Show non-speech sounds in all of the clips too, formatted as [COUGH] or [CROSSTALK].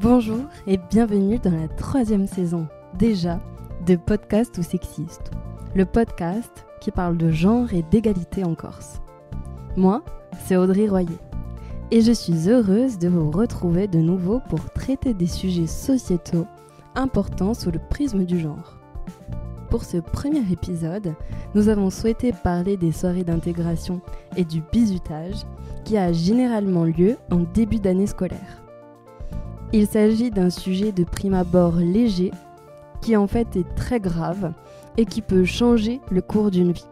Bonjour et bienvenue dans la troisième saison, déjà, de Podcast ou Sexiste, le podcast qui parle de genre et d'égalité en Corse. Moi, c'est Audrey Royer et je suis heureuse de vous retrouver de nouveau pour traiter des sujets sociétaux importants sous le prisme du genre. Pour ce premier épisode, nous avons souhaité parler des soirées d'intégration et du bizutage qui a généralement lieu en début d'année scolaire. Il s'agit d'un sujet de prime abord léger qui en fait est très grave et qui peut changer le cours d'une vie.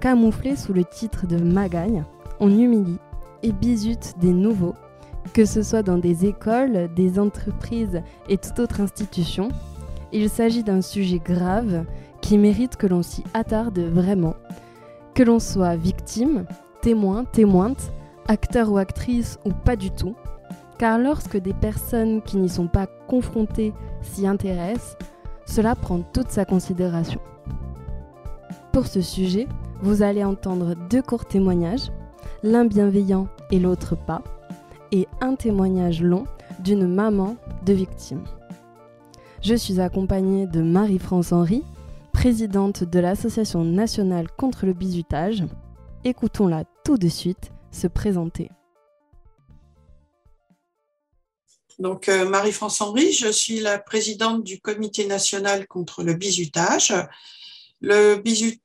Camouflé sous le titre de Magagne, on humilie et bizute des nouveaux, que ce soit dans des écoles, des entreprises et toute autre institution. Il s'agit d'un sujet grave qui mérite que l'on s'y attarde vraiment, que l'on soit victime, témoin, témointe, acteur ou actrice ou pas du tout, car lorsque des personnes qui n'y sont pas confrontées s'y intéressent, cela prend toute sa considération. Pour ce sujet, vous allez entendre deux courts témoignages, l'un bienveillant et l'autre pas, et un témoignage long d'une maman de victime. Je suis accompagnée de Marie-France Henry, présidente de l'Association nationale contre le bizutage. Écoutons-la tout de suite se présenter. Donc, euh, Marie-France Henry, je suis la présidente du Comité national contre le bizutage. Le,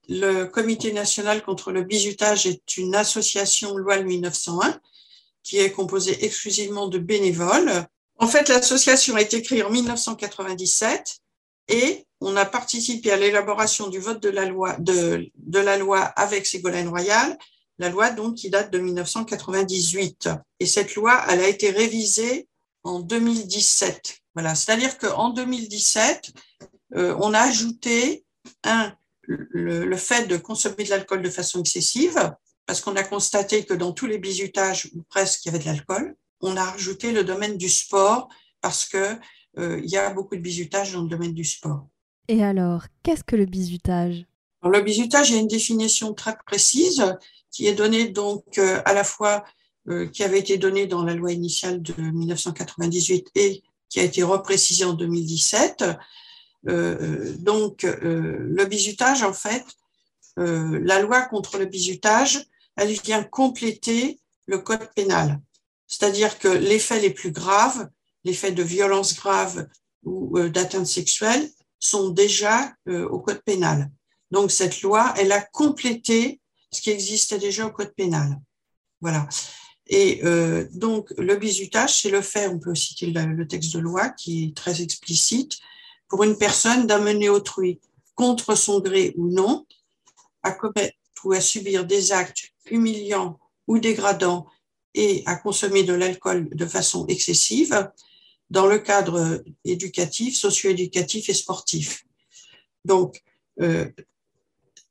le, Comité national contre le bizutage est une association loi 1901 qui est composée exclusivement de bénévoles. En fait, l'association a été créée en 1997 et on a participé à l'élaboration du vote de la loi, de, de la loi avec Ségolène Royal, la loi donc qui date de 1998. Et cette loi, elle a été révisée en 2017. Voilà, c'est-à-dire qu'en 2017, euh, on a ajouté un, le, fait de consommer de l'alcool de façon excessive, parce qu'on a constaté que dans tous les bizutages, ou presque, il y avait de l'alcool. On a rajouté le domaine du sport, parce que euh, il y a beaucoup de bizutage dans le domaine du sport. Et alors, qu'est-ce que le bizutage? Le bizutage a une définition très précise qui est donnée donc euh, à la fois qui avait été donné dans la loi initiale de 1998 et qui a été reprécisé en 2017. Euh, donc, euh, le bizutage, en fait, la loi contre le bizutage, elle vient compléter le code pénal. C'est-à-dire que les faits les plus graves, les faits de violence grave ou d'atteinte sexuelle, sont déjà au code pénal. Donc, cette loi, elle a complété ce qui existait déjà au code pénal. Voilà. Et euh, donc, le bizutage, c'est le fait, on peut citer le, texte de loi qui est très explicite, pour une personne d'amener autrui, contre son gré ou non, à commettre ou à subir des actes humiliants ou dégradants et à consommer de l'alcool de façon excessive dans le cadre éducatif, socio-éducatif et sportif. Donc, euh,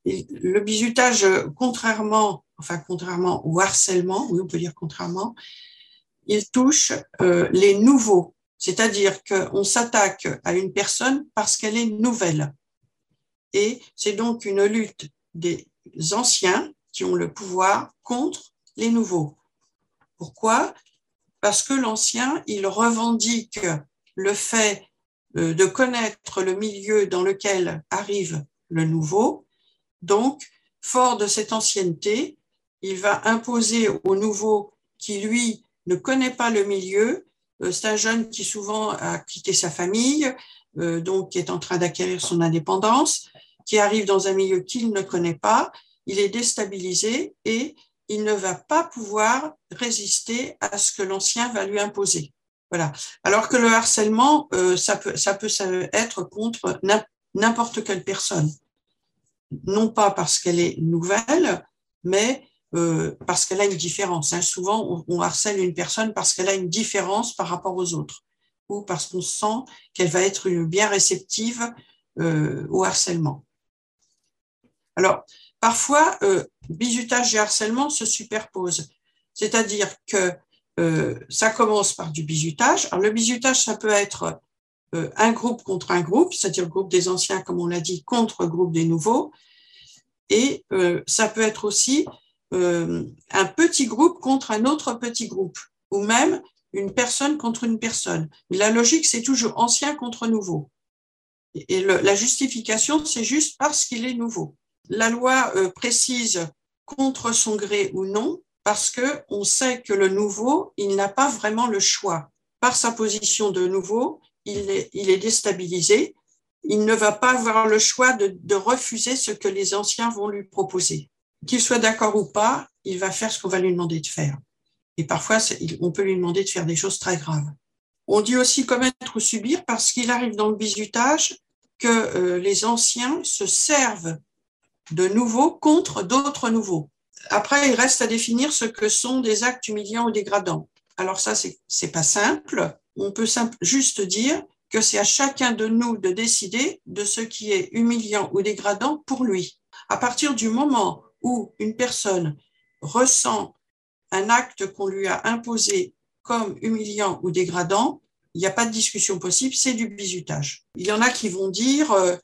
le bizutage, contrairement enfin contrairement au harcèlement, oui on peut dire contrairement, il touche euh, les nouveaux, c'est-à-dire qu'on s'attaque à une personne parce qu'elle est nouvelle. Et c'est donc une lutte des anciens qui ont le pouvoir contre les nouveaux. Pourquoi? Parce que l'ancien, il revendique le fait euh, de connaître le milieu dans lequel arrive le nouveau. Donc, fort de cette ancienneté, il va imposer au nouveau qui, lui, ne connaît pas le milieu, euh, c'est un jeune qui souvent a quitté sa famille, euh, donc qui est en train d'acquérir son indépendance, qui arrive dans un milieu qu'il ne connaît pas, il est déstabilisé et il ne va pas pouvoir résister à ce que l'ancien va lui imposer. Voilà. Alors que le harcèlement, euh, ça peut, ça peut être contre n'importe quelle personne. Non pas parce qu'elle est nouvelle, mais euh, parce qu'elle a une différence. Hein. Souvent, on, harcèle une personne parce qu'elle a une différence par rapport aux autres ou parce qu'on sent qu'elle va être bien réceptive euh, au harcèlement. Alors, parfois, euh, bizutage et harcèlement se superposent. C'est-à-dire que ça commence par du bizutage. Alors, le bizutage, ça peut être un groupe contre un groupe, c'est-à-dire groupe des anciens, comme on l'a dit, contre groupe des nouveaux. Et ça peut être aussi euh, un petit groupe contre un autre petit groupe, ou même une personne contre une personne. La logique, c'est toujours ancien contre nouveau. Et la justification, c'est juste parce qu'il est nouveau. La loi euh, précise contre son gré ou non, parce que on sait que le nouveau, il n'a pas vraiment le choix. Par sa position de nouveau, il est, il est déstabilisé. Il ne va pas avoir le choix de refuser ce que les anciens vont lui proposer. Qu'il soit d'accord ou pas, il va faire ce qu'on va lui demander de faire. Et parfois, on peut lui demander de faire des choses très graves. On dit aussi commettre ou subir parce qu'il arrive dans le bizutage que euh, les anciens se servent de nouveaux contre d'autres nouveaux. Après, il reste à définir ce que sont des actes humiliants ou dégradants. Alors ça, c'est pas simple. On peut juste dire que c'est à chacun de nous de décider de ce qui est humiliant ou dégradant pour lui. À partir du moment où une personne ressent un acte qu'on lui a imposé comme humiliant ou dégradant, il n'y a pas de discussion possible, c'est du bizutage. Il y en a qui vont dire, euh,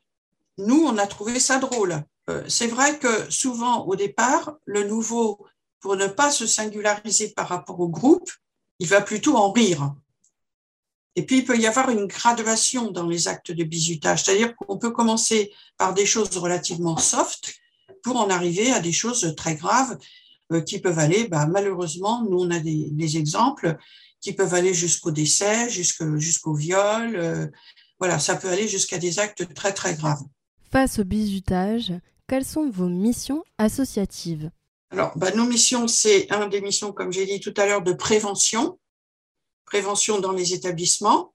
nous, on a trouvé ça drôle. Euh, c'est vrai que souvent, au départ, le nouveau, pour ne pas se singulariser par rapport au groupe, il va plutôt en rire. Et puis, il peut y avoir une graduation dans les actes de bizutage, c'est-à-dire qu'on peut commencer par des choses relativement soft pour en arriver à des choses très graves euh, qui peuvent aller, bah, malheureusement, nous on a des, exemples qui peuvent aller jusqu'au décès, jusqu'au viol. Euh, voilà, ça peut aller jusqu'à des actes très très graves. Face au bizutage, quelles sont vos missions associatives? Alors, bah, nos missions, c'est un des missions, comme j'ai dit tout à l'heure, de prévention, prévention dans les établissements,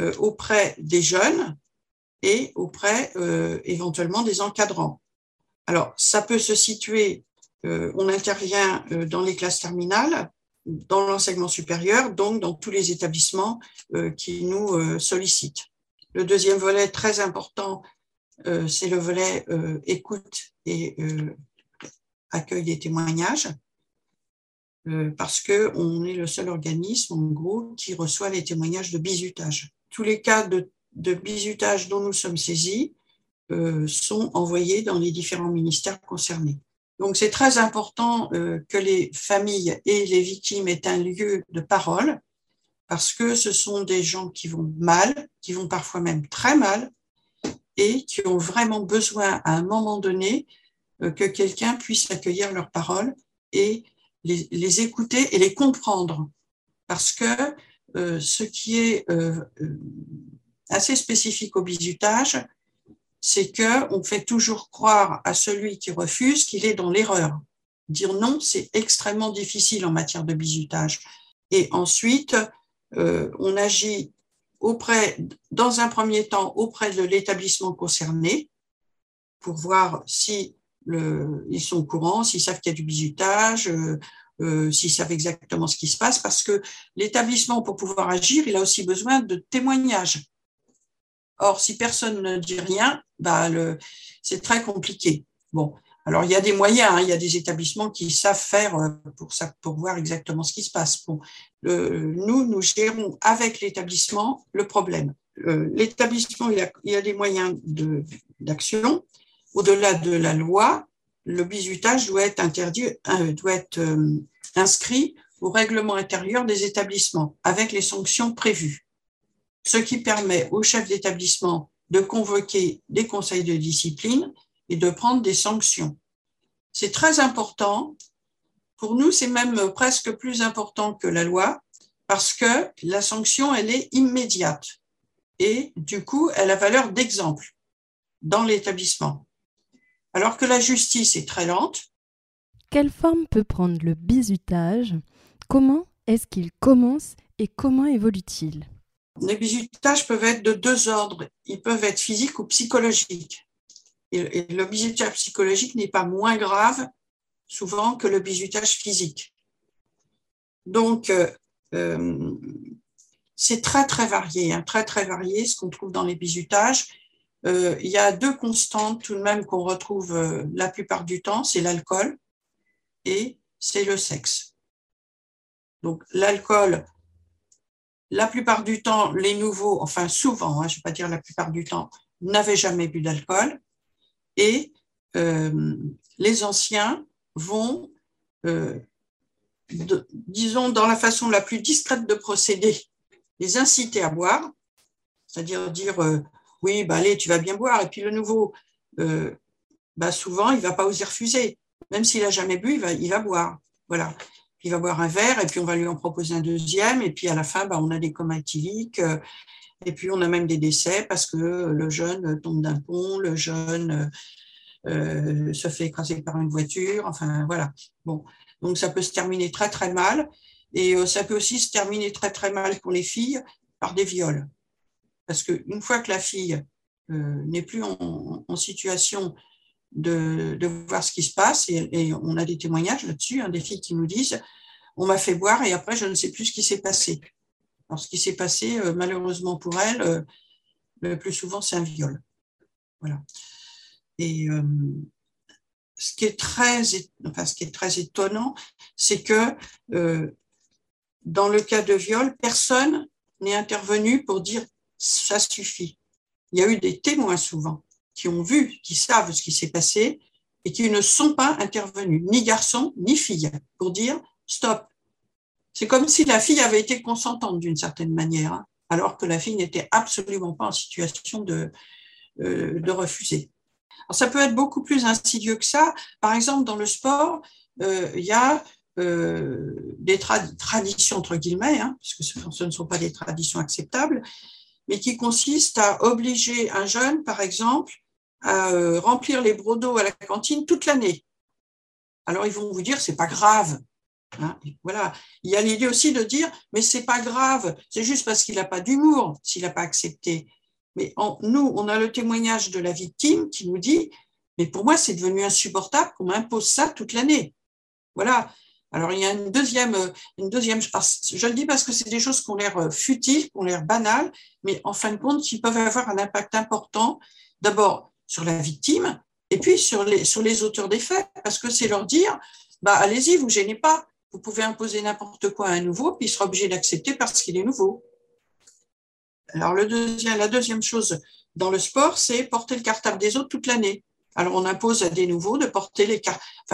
euh, auprès des jeunes et auprès éventuellement des encadrants. Alors, ça peut se situer euh, on intervient euh, dans les classes terminales, dans l'enseignement supérieur, donc dans tous les établissements euh, qui nous sollicitent. Le deuxième volet très important, c'est le volet écoute et accueil des témoignages, parce que on est le seul organisme, en gros, qui reçoit les témoignages de bizutage. Tous les cas de, de bizutage dont nous sommes saisis sont envoyés dans les différents ministères concernés. Donc c'est très important euh, que les familles et les victimes aient un lieu de parole parce que ce sont des gens qui vont mal, qui vont parfois même très mal et qui ont vraiment besoin à un moment donné euh, que quelqu'un puisse accueillir leurs paroles et les, écouter et les comprendre. Parce que euh, ce qui est assez spécifique au bizutage, c'est que on fait toujours croire à celui qui refuse qu'il est dans l'erreur. Dire non, c'est extrêmement difficile en matière de bizutage. Et ensuite, euh, on agit auprès, dans un premier temps, auprès de l'établissement concerné pour voir si ils sont au courant, s'ils savent qu'il y a du bizutage, euh, euh, s'ils savent exactement ce qui se passe, parce que l'établissement, pour pouvoir agir, il a aussi besoin de témoignages. Or, si personne ne dit rien, bah, c'est très compliqué. Bon, alors il y a des moyens, hein. il y a des établissements qui savent faire euh, pour, ça, pour voir exactement ce qui se passe. Bon, nous, nous gérons avec l'établissement le problème. Euh, l'établissement, il, il, a des moyens d'action. Au-delà de la loi, le bizutage doit être interdit, euh, doit être inscrit au règlement intérieur des établissements avec les sanctions prévues ce qui permet au chef d'établissement de convoquer des conseils de discipline et de prendre des sanctions. C'est très important. Pour nous, c'est même presque plus important que la loi parce que la sanction, elle est immédiate et du coup, elle a valeur d'exemple dans l'établissement. Alors que la justice est très lente. Quelle forme peut prendre le bizutage? Comment est-ce qu'il commence et comment évolue-t-il? Les bizutages peuvent être de deux ordres. Ils peuvent être physiques ou psychologiques. Et le bizutage psychologique n'est pas moins grave souvent que le bizutage physique. Donc, euh, euh, c'est très, très varié, hein, très, très varié ce qu'on trouve dans les bizutages. Euh, il y a deux constantes tout de même qu'on retrouve la plupart du temps, c'est l'alcool et c'est le sexe. Donc, l'alcool, la plupart du temps, les nouveaux, enfin souvent, hein, je ne vais pas dire la plupart du temps, n'avaient jamais bu d'alcool. Et euh, les anciens vont euh, disons, dans la façon la plus discrète de procéder, les inciter à boire, c'est-à-dire dire, euh, oui, bah, allez, tu vas bien boire, et puis le nouveau, bah, souvent, il ne va pas oser refuser. Même s'il n'a jamais bu, il va, il va boire. Voilà. Il va boire un verre, et puis on va lui en proposer un deuxième, et puis à la fin, bah, on a des comas éthyliques, euh, et puis on a même des décès parce que le jeune tombe d'un pont, le jeune euh, se fait écraser par une voiture, enfin voilà. Bon, donc ça peut se terminer très très mal, et euh, ça peut aussi se terminer très très mal pour les filles par des viols, parce qu'une fois que la fille euh, n'est plus en, situation de, voir ce qui se passe, et, on a des témoignages là-dessus, hein, des filles qui nous disent on m'a fait boire et après je ne sais plus ce qui s'est passé. Alors, ce qui s'est passé, malheureusement pour elle, le plus souvent, c'est un viol. Voilà. Et euh, ce, qui est très, enfin, ce qui est très étonnant, c'est que euh, dans le cas de viol, personne n'est intervenu pour dire ça suffit. Il y a eu des témoins souvent qui ont vu, qui savent ce qui s'est passé et qui ne sont pas intervenus, ni garçons ni filles, pour dire stop. C'est comme si la fille avait été consentante d'une certaine manière, alors que la fille n'était absolument pas en situation de, euh, de refuser ça peut être beaucoup plus insidieux que ça. Par exemple, dans le sport, euh, il y a euh, des traditions, entre guillemets, hein, puisque ce, ne sont pas des traditions acceptables, mais qui consistent à obliger un jeune, par exemple, à euh, remplir les brodeaux à la cantine toute l'année. Alors ils vont vous dire c'est pas grave. Hein, voilà. Il y a l'idée aussi de dire mais c'est pas grave, c'est juste parce qu'il n'a pas d'humour s'il n'a pas accepté. Mais nous, on a le témoignage de la victime qui nous dit, mais pour moi, c'est devenu insupportable qu'on m'impose ça toute l'année. Voilà. Alors, il y a une deuxième, une deuxième, je le dis parce que c'est des choses qui ont l'air euh, futiles, qui ont l'air banales, mais en fin de compte, qui peuvent avoir un impact important, d'abord sur la victime, et puis sur les, auteurs des faits, parce que c'est leur dire, bah, allez-y, vous gênez pas, vous pouvez imposer n'importe quoi à un nouveau, puis il sera obligé d'accepter parce qu'il est nouveau. Alors, le deuxième, la deuxième chose dans le sport, c'est porter le cartable des autres toute l'année. Alors, on impose à des nouveaux de porter les,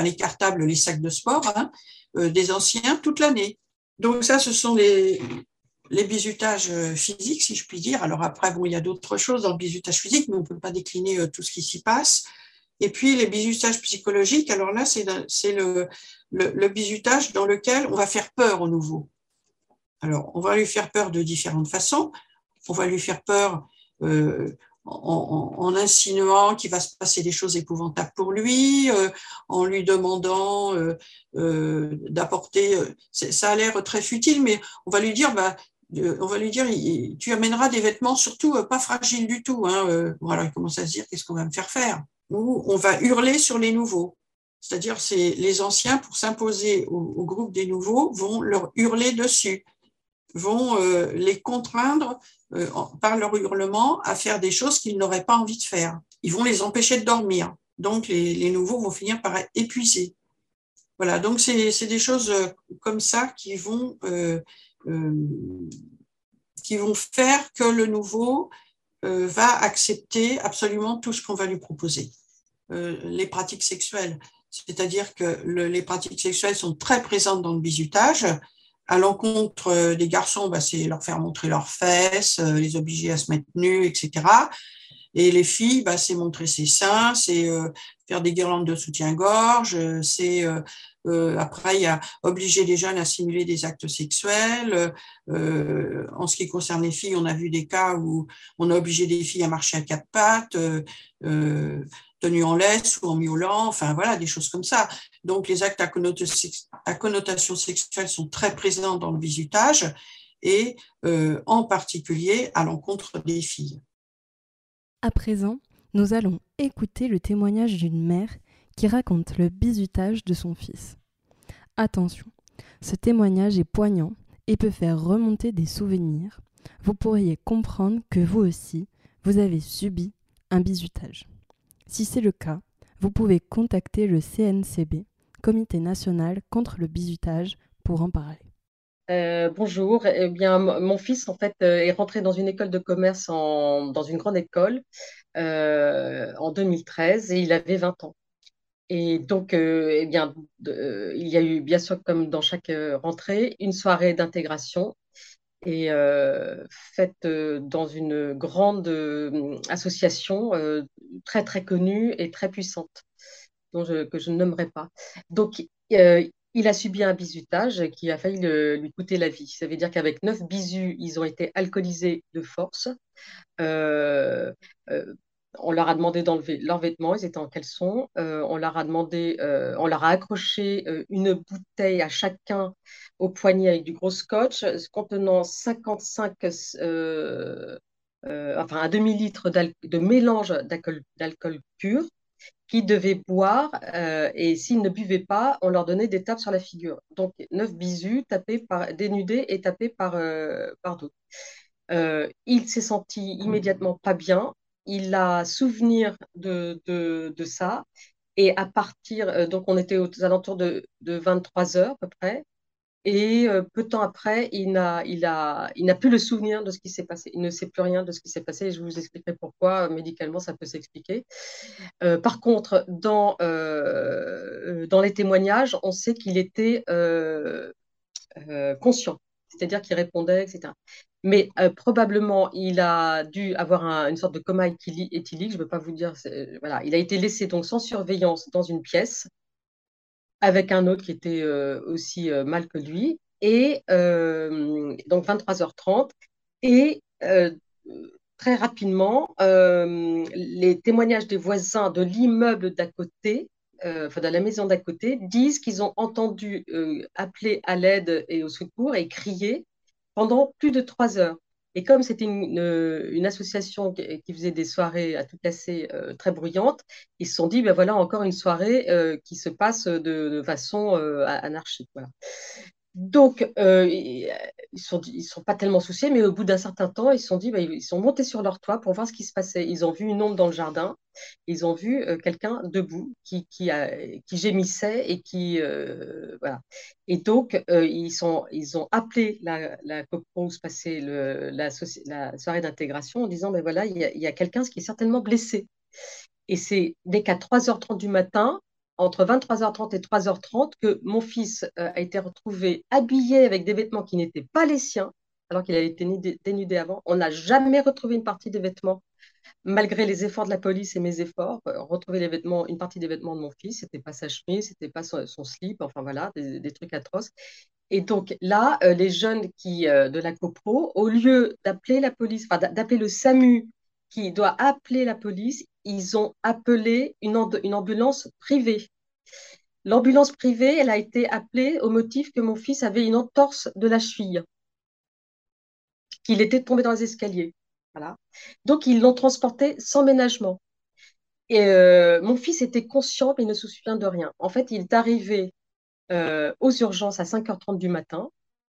les cartables, les sacs de sport hein, euh, des anciens toute l'année. Donc, ça, ce sont les, les bizutages euh, physiques, si je puis dire. Alors, après, bon, il y a d'autres choses dans le bizutage physique, mais on ne peut pas décliner euh, tout ce qui s'y passe. Et puis, les bizutages psychologiques, alors là, c'est le, le, bizutage dans lequel on va faire peur au nouveau. Alors, on va lui faire peur de différentes façons on va lui faire peur euh, en, insinuant qu'il va se passer des choses épouvantables pour lui, en lui demandant d'apporter. ça a l'air très futile, mais on va lui dire, bah, on va lui dire, tu amèneras des vêtements surtout pas fragiles du tout. Hein, alors il commence à se dire, qu'est-ce qu'on va me faire faire? Ou on va hurler sur les nouveaux. C'est-à-dire, c'est les anciens, pour s'imposer au, groupe des nouveaux, vont leur hurler dessus, vont les contraindre euh, par leur hurlement, à faire des choses qu'ils n'auraient pas envie de faire. Ils vont les empêcher de dormir. Donc, les, nouveaux vont finir par être épuisés. Voilà, donc c'est des choses euh, comme ça qui vont, euh, qui vont faire que le nouveau va accepter absolument tout ce qu'on va lui proposer. les pratiques sexuelles, c'est-à-dire que les pratiques sexuelles sont très présentes dans le bizutage, à l'encontre euh, des garçons, bah, c'est leur faire montrer leurs fesses, euh, les obliger à se mettre nus, etc. Et les filles, bah, c'est montrer ses seins, c'est euh, faire des guirlandes de soutien-gorge, c'est après il y a obliger les jeunes à simuler des actes sexuels. en ce qui concerne les filles, on a vu des cas où on a obligé des filles à marcher à quatre pattes tenus en laisse ou en miaulant, enfin voilà, des choses comme ça. Donc les actes à connotation sexuelle sont très présents dans le bizutage et euh, en particulier à l'encontre des filles. À présent, nous allons écouter le témoignage d'une mère qui raconte le bizutage de son fils. Attention, ce témoignage est poignant et peut faire remonter des souvenirs. Vous pourriez comprendre que vous aussi, vous avez subi un bizutage. Si c'est le cas, vous pouvez contacter le CNCB, Comité national contre le bizutage, pour en parler. Euh, bonjour. Eh bien, mon fils en fait euh, est rentré dans une école de commerce dans une grande école euh, en 2013 et il avait 20 ans. Et donc, eh bien, il y a eu, bien sûr, comme dans chaque rentrée, une soirée d'intégration et faite dans une grande association très, très connue et très puissante, dont que je ne nommerai pas. Donc, il a subi un bizutage qui a failli lui coûter la vie. Ça veut dire qu'avec neuf bisus, ils ont été alcoolisés de force. Euh, euh, on leur a demandé d'enlever leurs vêtements, ils étaient en caleçon. Euh, on leur a demandé, on leur a accroché une bouteille à chacun au poignet avec du gros scotch contenant 55, enfin un demi-litre de mélange d'alcool pur qui devaient boire euh, et s'ils ne buvaient pas, on leur donnait des tapes sur la figure. Donc neuf bisous tapés par, dénudés et tapés par, euh, par d'autres. Euh, il s'est senti immédiatement pas bien. Il a souvenir de, ça. Et à partir, donc on était aux alentours de, de 23 heures à peu près, et euh, peu de temps après, il n'a plus le souvenir de ce qui s'est passé. Il ne sait plus rien de ce qui s'est passé. Et je vous expliquerai pourquoi. Médicalement, ça peut s'expliquer. Euh, par contre, euh, dans les témoignages, on sait qu'il était conscient. C'est-à-dire qu'il répondait, etc. Mais probablement, il a dû avoir une sorte de coma éthylique. Je ne veux pas vous dire. Voilà, il a été laissé donc sans surveillance dans une pièce avec un autre qui était euh, aussi euh, mal que lui. Et euh, donc 23h30. Et très rapidement, les témoignages des voisins de l'immeuble d'à côté, enfin de la maison d'à côté, disent qu'ils ont entendu appeler à l'aide et au secours et crier pendant plus de trois heures. Et comme c'était une, association qui, faisait des soirées à tout casser euh, très bruyantes, ils se sont dit, ben voilà encore une soirée euh, qui se passe de, façon euh, anarchique. Donc, euh, ils ne sont, pas tellement souciés, mais au bout d'un certain temps, ils se sont dit, bah, ils sont montés sur leur toit pour voir ce qui se passait. Ils ont vu une ombre dans le jardin, ils ont vu euh, quelqu'un debout qui, qui, gémissait et qui. Euh, voilà. Et donc, ils, sont, ils ont appelé la, la où se passait la, soirée d'intégration en disant, ben voilà, il y a, a quelqu'un qui est certainement blessé. Et c'est dès qu'à 3h30 du matin, entre 23h30 et 3h30 que mon fils euh, a été retrouvé habillé avec des vêtements qui n'étaient pas les siens, alors qu'il avait été dénudé avant. On n'a jamais retrouvé une partie des vêtements, malgré les efforts de la police et mes efforts. Euh, retrouver les vêtements, une partie des vêtements de mon fils, c'était pas sa chemise, c'était pas son, slip, enfin voilà, des, trucs atroces. Et donc là, euh, les jeunes qui de la CoPro, au lieu d'appeler la police, enfin d'appeler le SAMU qui doit appeler la police, ils ont appelé une, ambulance privée. L'ambulance privée, elle a été appelée au motif que mon fils avait une entorse de la cheville, qu'il était tombé dans les escaliers. Voilà. Donc, ils l'ont transporté sans ménagement. Et euh, mon fils était conscient, mais il ne se souvient de rien. En fait, il est arrivé euh, aux urgences à 5h30 du matin.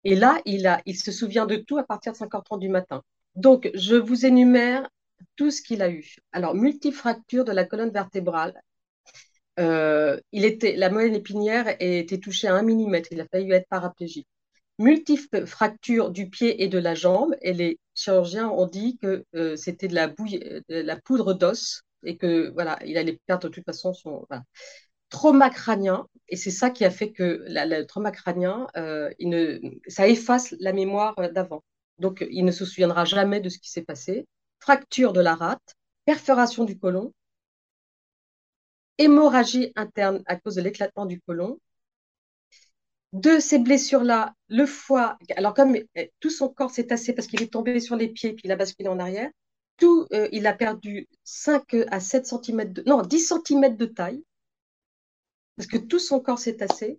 Et là, il, a, il se souvient de tout à partir de 5h30 du matin. Donc, je vous énumère tout ce qu'il a eu. Alors, multifracture de la colonne vertébrale. Euh, il était, la moelle épinière était touchée à un millimètre. Il a failli être paraplégique. Multiples fractures du pied et de la jambe. Et les chirurgiens ont dit que euh, c'était de la, de la poudre d'os et que voilà, il allait perdre de toute façon son trauma crânien. Et c'est ça qui a fait que le trauma crânien, euh, ça efface la mémoire d'avant. Donc, il ne se souviendra jamais de ce qui s'est passé fracture de la rate, perforation du côlon, hémorragie interne à cause de l'éclatement du côlon. De ces blessures-là, le foie, alors comme eh, tout son corps s'est tassé parce qu'il est tombé sur les pieds puis il a basculé en arrière, tout, euh, il a perdu 5 à 7 cm de, non, 10 cm de taille, parce que tout son corps s'est tassé.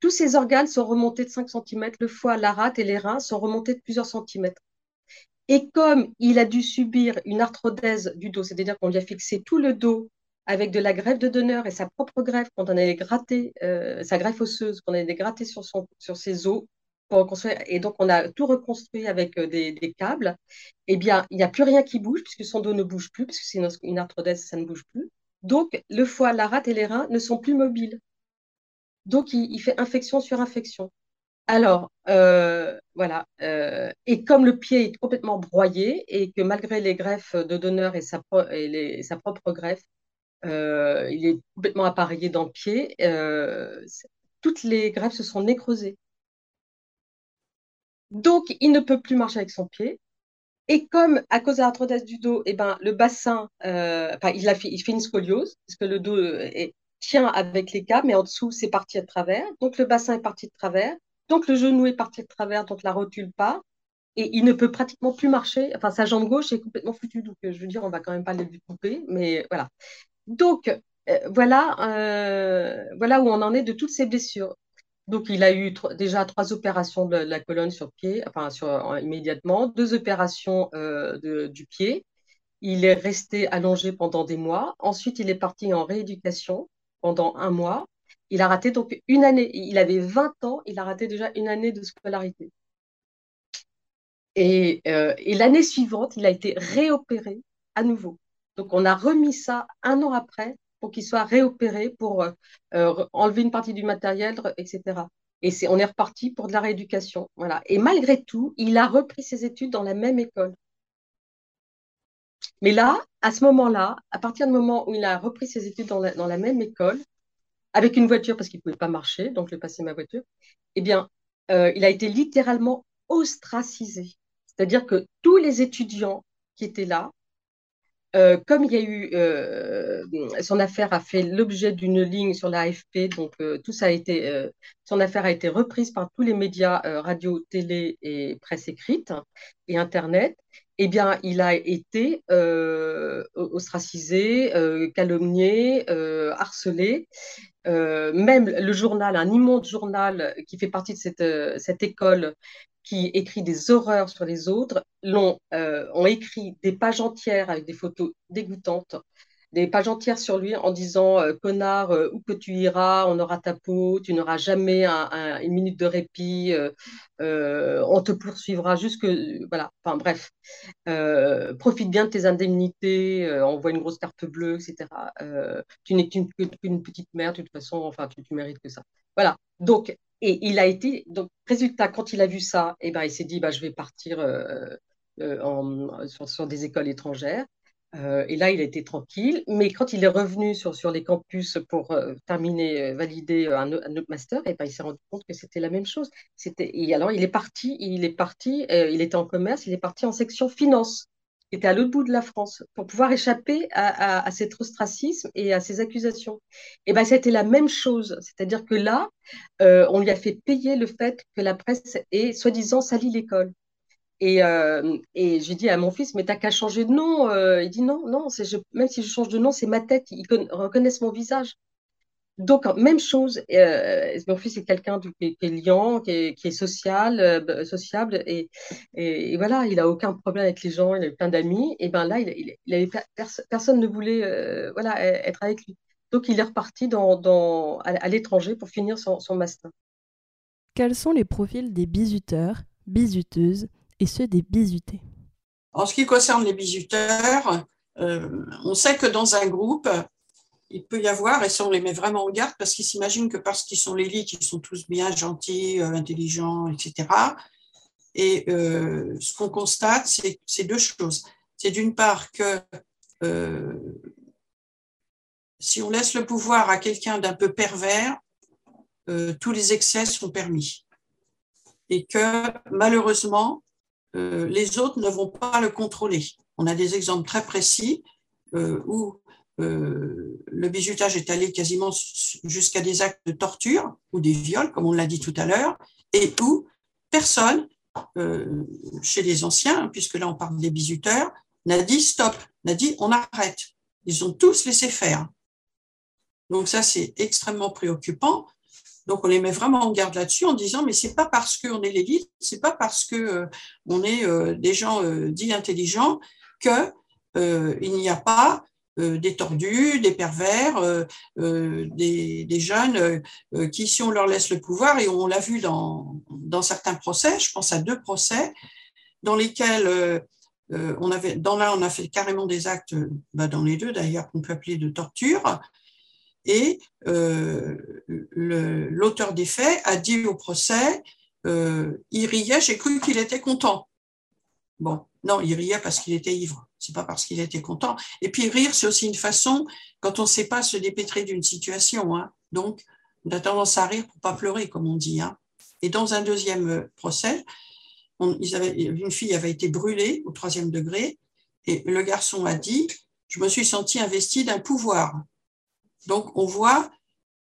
Tous ses organes sont remontés de 5 cm, le foie, la rate et les reins sont remontés de plusieurs centimètres. Et comme il a dû subir une arthrodèse du dos, c'est-à-dire qu'on lui a fixé tout le dos avec de la greffe de donneur et sa propre greffe, quand on allait gratter, euh, sa greffe osseuse, qu'on allait gratter sur, son, sur ses os, pour reconstruire, et donc on a tout reconstruit avec euh, des, câbles, eh bien, il n'y a plus rien qui bouge, puisque son dos ne bouge plus, puisque c'est une, arthrodèse, ça ne bouge plus. Donc, le foie, la rate et les reins ne sont plus mobiles. Donc, il fait infection sur infection. Alors, euh, voilà. Euh, et comme le pied est complètement broyé et que malgré les greffes de donneur et sa, propre greffe, il est complètement appareillé dans le pied. toutes les greffes se sont nécrosées. Donc, il ne peut plus marcher avec son pied. Et comme à cause de l'arthrodèse du dos, eh ben, le bassin, euh, il, fait, une scoliose, parce que le dos euh, tient avec les câbles, mais en dessous, c'est parti de travers. Donc le bassin est parti de travers. Donc le genou est parti de travers, donc la rotule pas. Et il ne peut pratiquement plus marcher. Enfin, sa jambe gauche est complètement foutue. Donc, je veux dire, on va quand même pas les couper, mais voilà. Donc, euh, voilà, voilà où on en est de toutes ces blessures. Donc, il a eu déjà trois opérations de la colonne sur pied, enfin, immédiatement, deux opérations euh, du pied. Il est resté allongé pendant des mois. Ensuite, il est parti en rééducation pendant un mois. Il a raté une année. Il avait 20 ans, il a raté déjà une année de scolarité. Et, euh, et l'année suivante, il a été réopéré à nouveau. Donc, on a remis ça un an après pour qu'il soit réopéré, pour euh, enlever une partie du matériel, etc. Et c'est, on est reparti pour de la rééducation. Voilà. Et malgré tout, il a repris ses études dans la même école. Mais là, à ce moment-là, à partir du moment où il a repris ses études dans la, même école, avec une voiture parce qu'il ne pouvait pas marcher, donc je passé ma voiture, eh bien, euh, il a été littéralement ostracisé. C'est-à-dire que tous les étudiants qui étaient là euh, comme il y a eu, euh, son affaire a fait l'objet d'une ligne sur l'AFP, donc tout ça a été, son affaire a été reprise par tous les médias radio, télé et presse écrite et Internet. Eh bien, il a été ostracisé, calomnié, harcelé. Même le journal, un immonde journal qui fait partie de cette, cette école, qui écrit des horreurs sur les autres, l'ont, euh, ont écrit des pages entières avec des photos dégoûtantes, des pages entières sur lui en disant euh, connard, euh, où que tu iras, on aura ta peau, tu n'auras jamais une minute de répit, on te poursuivra jusque. Voilà, enfin bref. profite bien de tes indemnités, envoie une grosse carte bleue, etc. tu n'es qu'une petite mère, de toute façon, enfin, tu, mérites que ça. Voilà. Donc, et il a été, donc, résultat, quand il a vu ça, eh ben, il s'est dit, bah, je vais partir euh, euh, sur, des écoles étrangères. Euh, et là, il été tranquille. Mais quand il est revenu sur, sur les campus pour terminer, valider un, autre master, et eh ben, il s'est rendu compte que c'était la même chose. Et alors, il est parti, il est parti, il était en commerce, il est parti en section finance était à l'autre bout de la France pour pouvoir échapper à, cet ostracisme et à ces accusations. Et ben c'était la même chose, c'est-à-dire que là, euh, on lui a fait payer le fait que la presse ait soi-disant sali l'école. Et, euh, et j'ai dit à mon fils, mais t'as qu'à changer de nom. Euh, il dit non, non, même si je change de nom, c'est ma tête, ils reconnaissent mon visage. Donc, même chose, euh, mon fils est quelqu'un qui, est liant, qui est, social, euh, sociable, et, et, voilà, il a aucun problème avec les gens, il a plein d'amis, et ben là, personne ne voulait voilà, e-, être avec lui. Donc, il est reparti dans, à, l'étranger pour finir son, son master. Quels sont les profils des bisuteurs, bisuteuses et ceux des bisutés En ce qui concerne les bisuteurs, on sait que dans un groupe, il peut y avoir, et ça on les met vraiment en garde, parce qu'ils s'imaginent que parce qu'ils sont l'élite, ils sont tous bien gentils, euh, intelligents, etc. Et euh, ce qu'on constate, c'est deux choses. C'est d'une part que euh, si on laisse le pouvoir à quelqu'un d'un peu pervers, tous les excès sont permis. Et que malheureusement, les autres ne vont pas le contrôler. On a des exemples très précis où euh, le bizutage est allé quasiment jusqu'à des actes de torture ou des viols, comme on l'a dit tout à l'heure, et où personne, euh, chez les anciens, puisque là on parle des bizuteurs, n'a dit stop, n'a dit on arrête. Ils ont tous laissé faire. Donc ça, c'est extrêmement préoccupant. Donc on les met vraiment en garde là-dessus en disant mais c'est pas parce qu'on est l'élite, c'est pas parce que euh, on est des gens dits intelligents que il n'y a pas euh, des tordus, des pervers, euh, euh, des, jeunes qui, si on leur laisse le pouvoir, et on l'a vu dans, certains procès, je pense à deux procès, dans lesquels on dans l'un, on a fait carrément des actes, bah, dans les deux d'ailleurs, qu'on peut appeler de torture, et l'auteur des faits a dit au procès, il riait, j'ai cru qu'il était content. Bon, non, il riait parce qu'il était ivre. C'est pas parce qu'il était content. Et puis rire, c'est aussi une façon, quand on ne sait pas se dépêtrer d'une situation. Hein. Donc, on a tendance à rire pour pas pleurer, comme on dit. Hein. Et dans un deuxième euh, procès, une fille avait été brûlée au troisième degré, et le garçon a dit, je me suis senti investi d'un pouvoir. Donc, on voit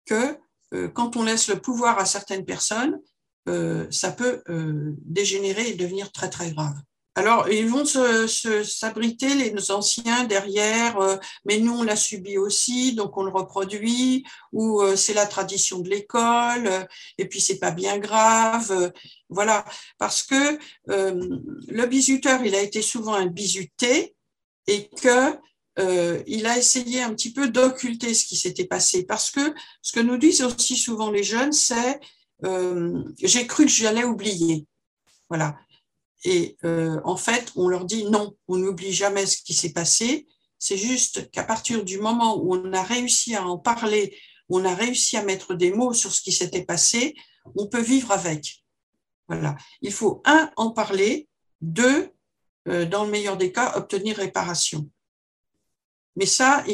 que euh, quand on laisse le pouvoir à certaines personnes, euh, ça peut dégénérer et devenir très, très grave. Alors, ils vont s'abriter, se, les anciens, derrière, euh, mais nous, on l'a subi aussi, donc on le reproduit, ou euh, c'est la tradition de l'école, euh, et puis c'est pas bien grave. voilà, parce que le bisuteur, il a été souvent un bisuté, et que il a essayé un petit peu d'occulter ce qui s'était passé. Parce que ce que nous disent aussi souvent les jeunes, c'est j'ai cru que j'allais oublier. Voilà. Et euh, en fait, on leur dit non, on n'oublie jamais ce qui s'est passé. C'est juste qu'à partir du moment où on a réussi à en parler, on a réussi à mettre des mots sur ce qui s'était passé, on peut vivre avec. Voilà. Il faut, un, en parler, deux, euh, dans le meilleur des cas, obtenir réparation. Mais ça,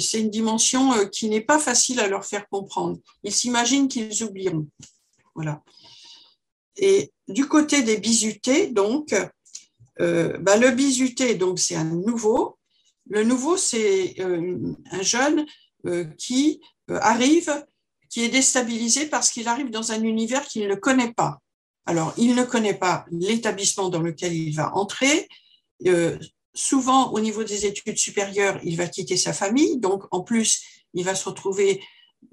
c'est une dimension euh, qui n'est pas facile à leur faire comprendre. Ils s'imaginent qu'ils oublieront. Voilà. Et du côté des bizutés, donc, euh, bah, le bizuté, donc c'est un nouveau. Le nouveau, c'est euh, un jeune qui arrive, qui est déstabilisé parce qu'il arrive dans un univers qu'il ne connaît pas. Alors, il ne connaît pas l'établissement dans lequel il va entrer. Souvent, au niveau des études supérieures, il va quitter sa famille. Donc, en plus, il va se retrouver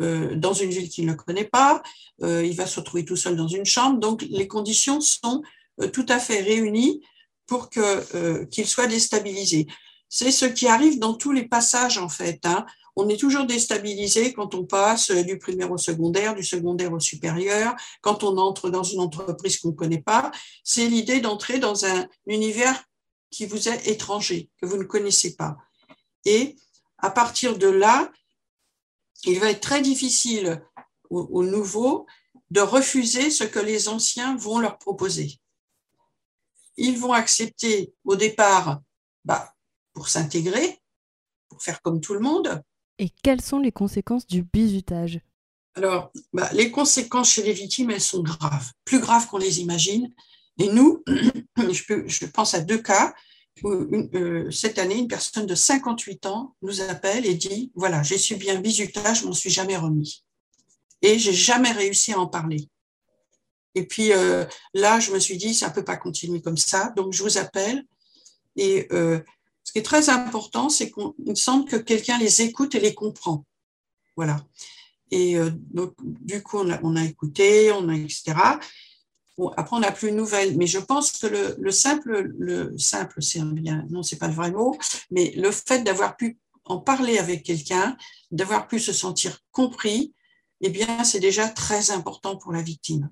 euh, dans une ville qu'il ne connaît pas, euh, il va se retrouver tout seul dans une chambre. Donc les conditions sont euh, tout à fait réunies pour qu'il soit déstabilisé. C'est ce qui arrive dans tous les passages en fait. Hein. On est toujours déstabilisé quand on passe du primaire au secondaire, du secondaire au supérieur, quand on entre dans une entreprise qu'on ne connaît pas. C'est l'idée d'entrer dans un univers qui vous est étranger, que vous ne connaissez pas. Et à partir de là, il va être très difficile aux, nouveaux de refuser ce que les anciens vont leur proposer. Ils vont accepter au départ bah, pour s'intégrer, pour faire comme tout le monde. Et quelles sont les conséquences du bizutage? Alors, bah, les conséquences chez les victimes, elles sont graves, plus graves qu'on les imagine. Et nous, [CLEARS THROAT] je, pense à deux cas. Euh, cette année, une personne de 58 ans nous appelle et dit, voilà, j'ai subi un bizutage, je m'en suis jamais remis. Et j'ai jamais réussi à en parler. Et puis euh, là, je me suis dit, ça ne peut pas continuer comme ça. Donc, je vous appelle. Et euh, ce qui est très important, c'est qu'il semble que quelqu'un les écoute et les comprend. Voilà. Et donc, du coup, on a, on a écouté, on a, etc après, on n'a plus de nouvelles, mais je pense que le, simple, le simple, c'est un bien, non, c'est pas le vrai mot, mais le fait d'avoir pu en parler avec quelqu'un, d'avoir pu se sentir compris, eh bien, c'est déjà très important pour la victime.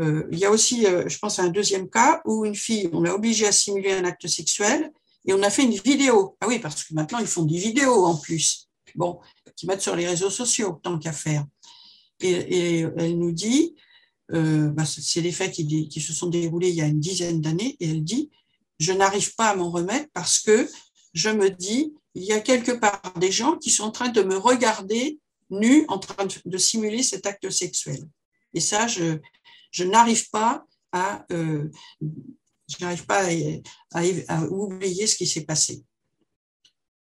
Euh, il y a aussi, euh, je pense à un deuxième cas où une fille, on l'a obligée à simuler un acte sexuel et on a fait une vidéo. Ah oui, parce que maintenant, ils font des vidéos en plus. Bon, qui mettent sur les réseaux sociaux, tant qu'à faire. et, elle nous dit, euh, bah, c'est des faits qui, se sont déroulés il y a une dizaine d'années, et elle dit, je n'arrive pas à m'en remettre parce que je me dis, il y a quelque part des gens qui sont en train de me regarder nu, en train de, simuler cet acte sexuel. Et ça, je, n'arrive pas à, euh, pas à, oublier ce qui s'est passé.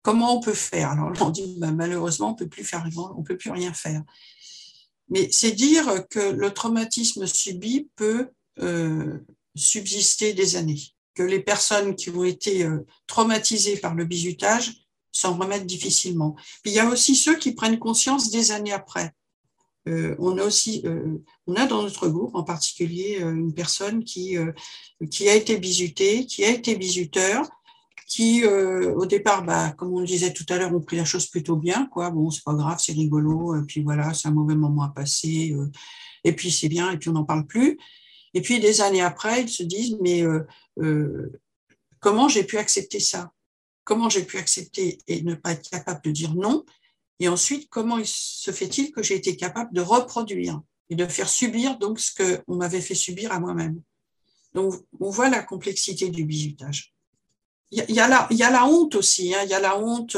Comment on peut faire? Alors on dit, bah, malheureusement, on peut plus faire, on peut plus rien faire. Mais c'est dire que le traumatisme subi peut euh, subsister des années, que les personnes qui ont été euh, traumatisées par le bizutage s'en remettent difficilement. Puis il y a aussi ceux qui prennent conscience des années après. Euh, on a aussi, on a dans notre groupe en particulier une personne qui qui a été bizutée, qui a été bizuteur, qui, euh, au départ, bah, comme on le disait tout à l'heure, ont pris la chose plutôt bien. Quoi. Bon, c'est pas grave, c'est rigolo, et puis voilà, c'est un mauvais moment à passer, euh, et puis c'est bien, et puis on n'en parle plus. Et puis des années après, ils se disent, mais euh, comment j'ai pu accepter ça? Comment j'ai pu accepter et ne pas être capable de dire non? Et ensuite, comment se fait-il que j'ai été capable de reproduire et de faire subir donc ce qu'on m'avait fait subir à moi-même? Donc, on voit la complexité du bizutage il y, a la, y a la honte aussi. Hein. Il y a la honte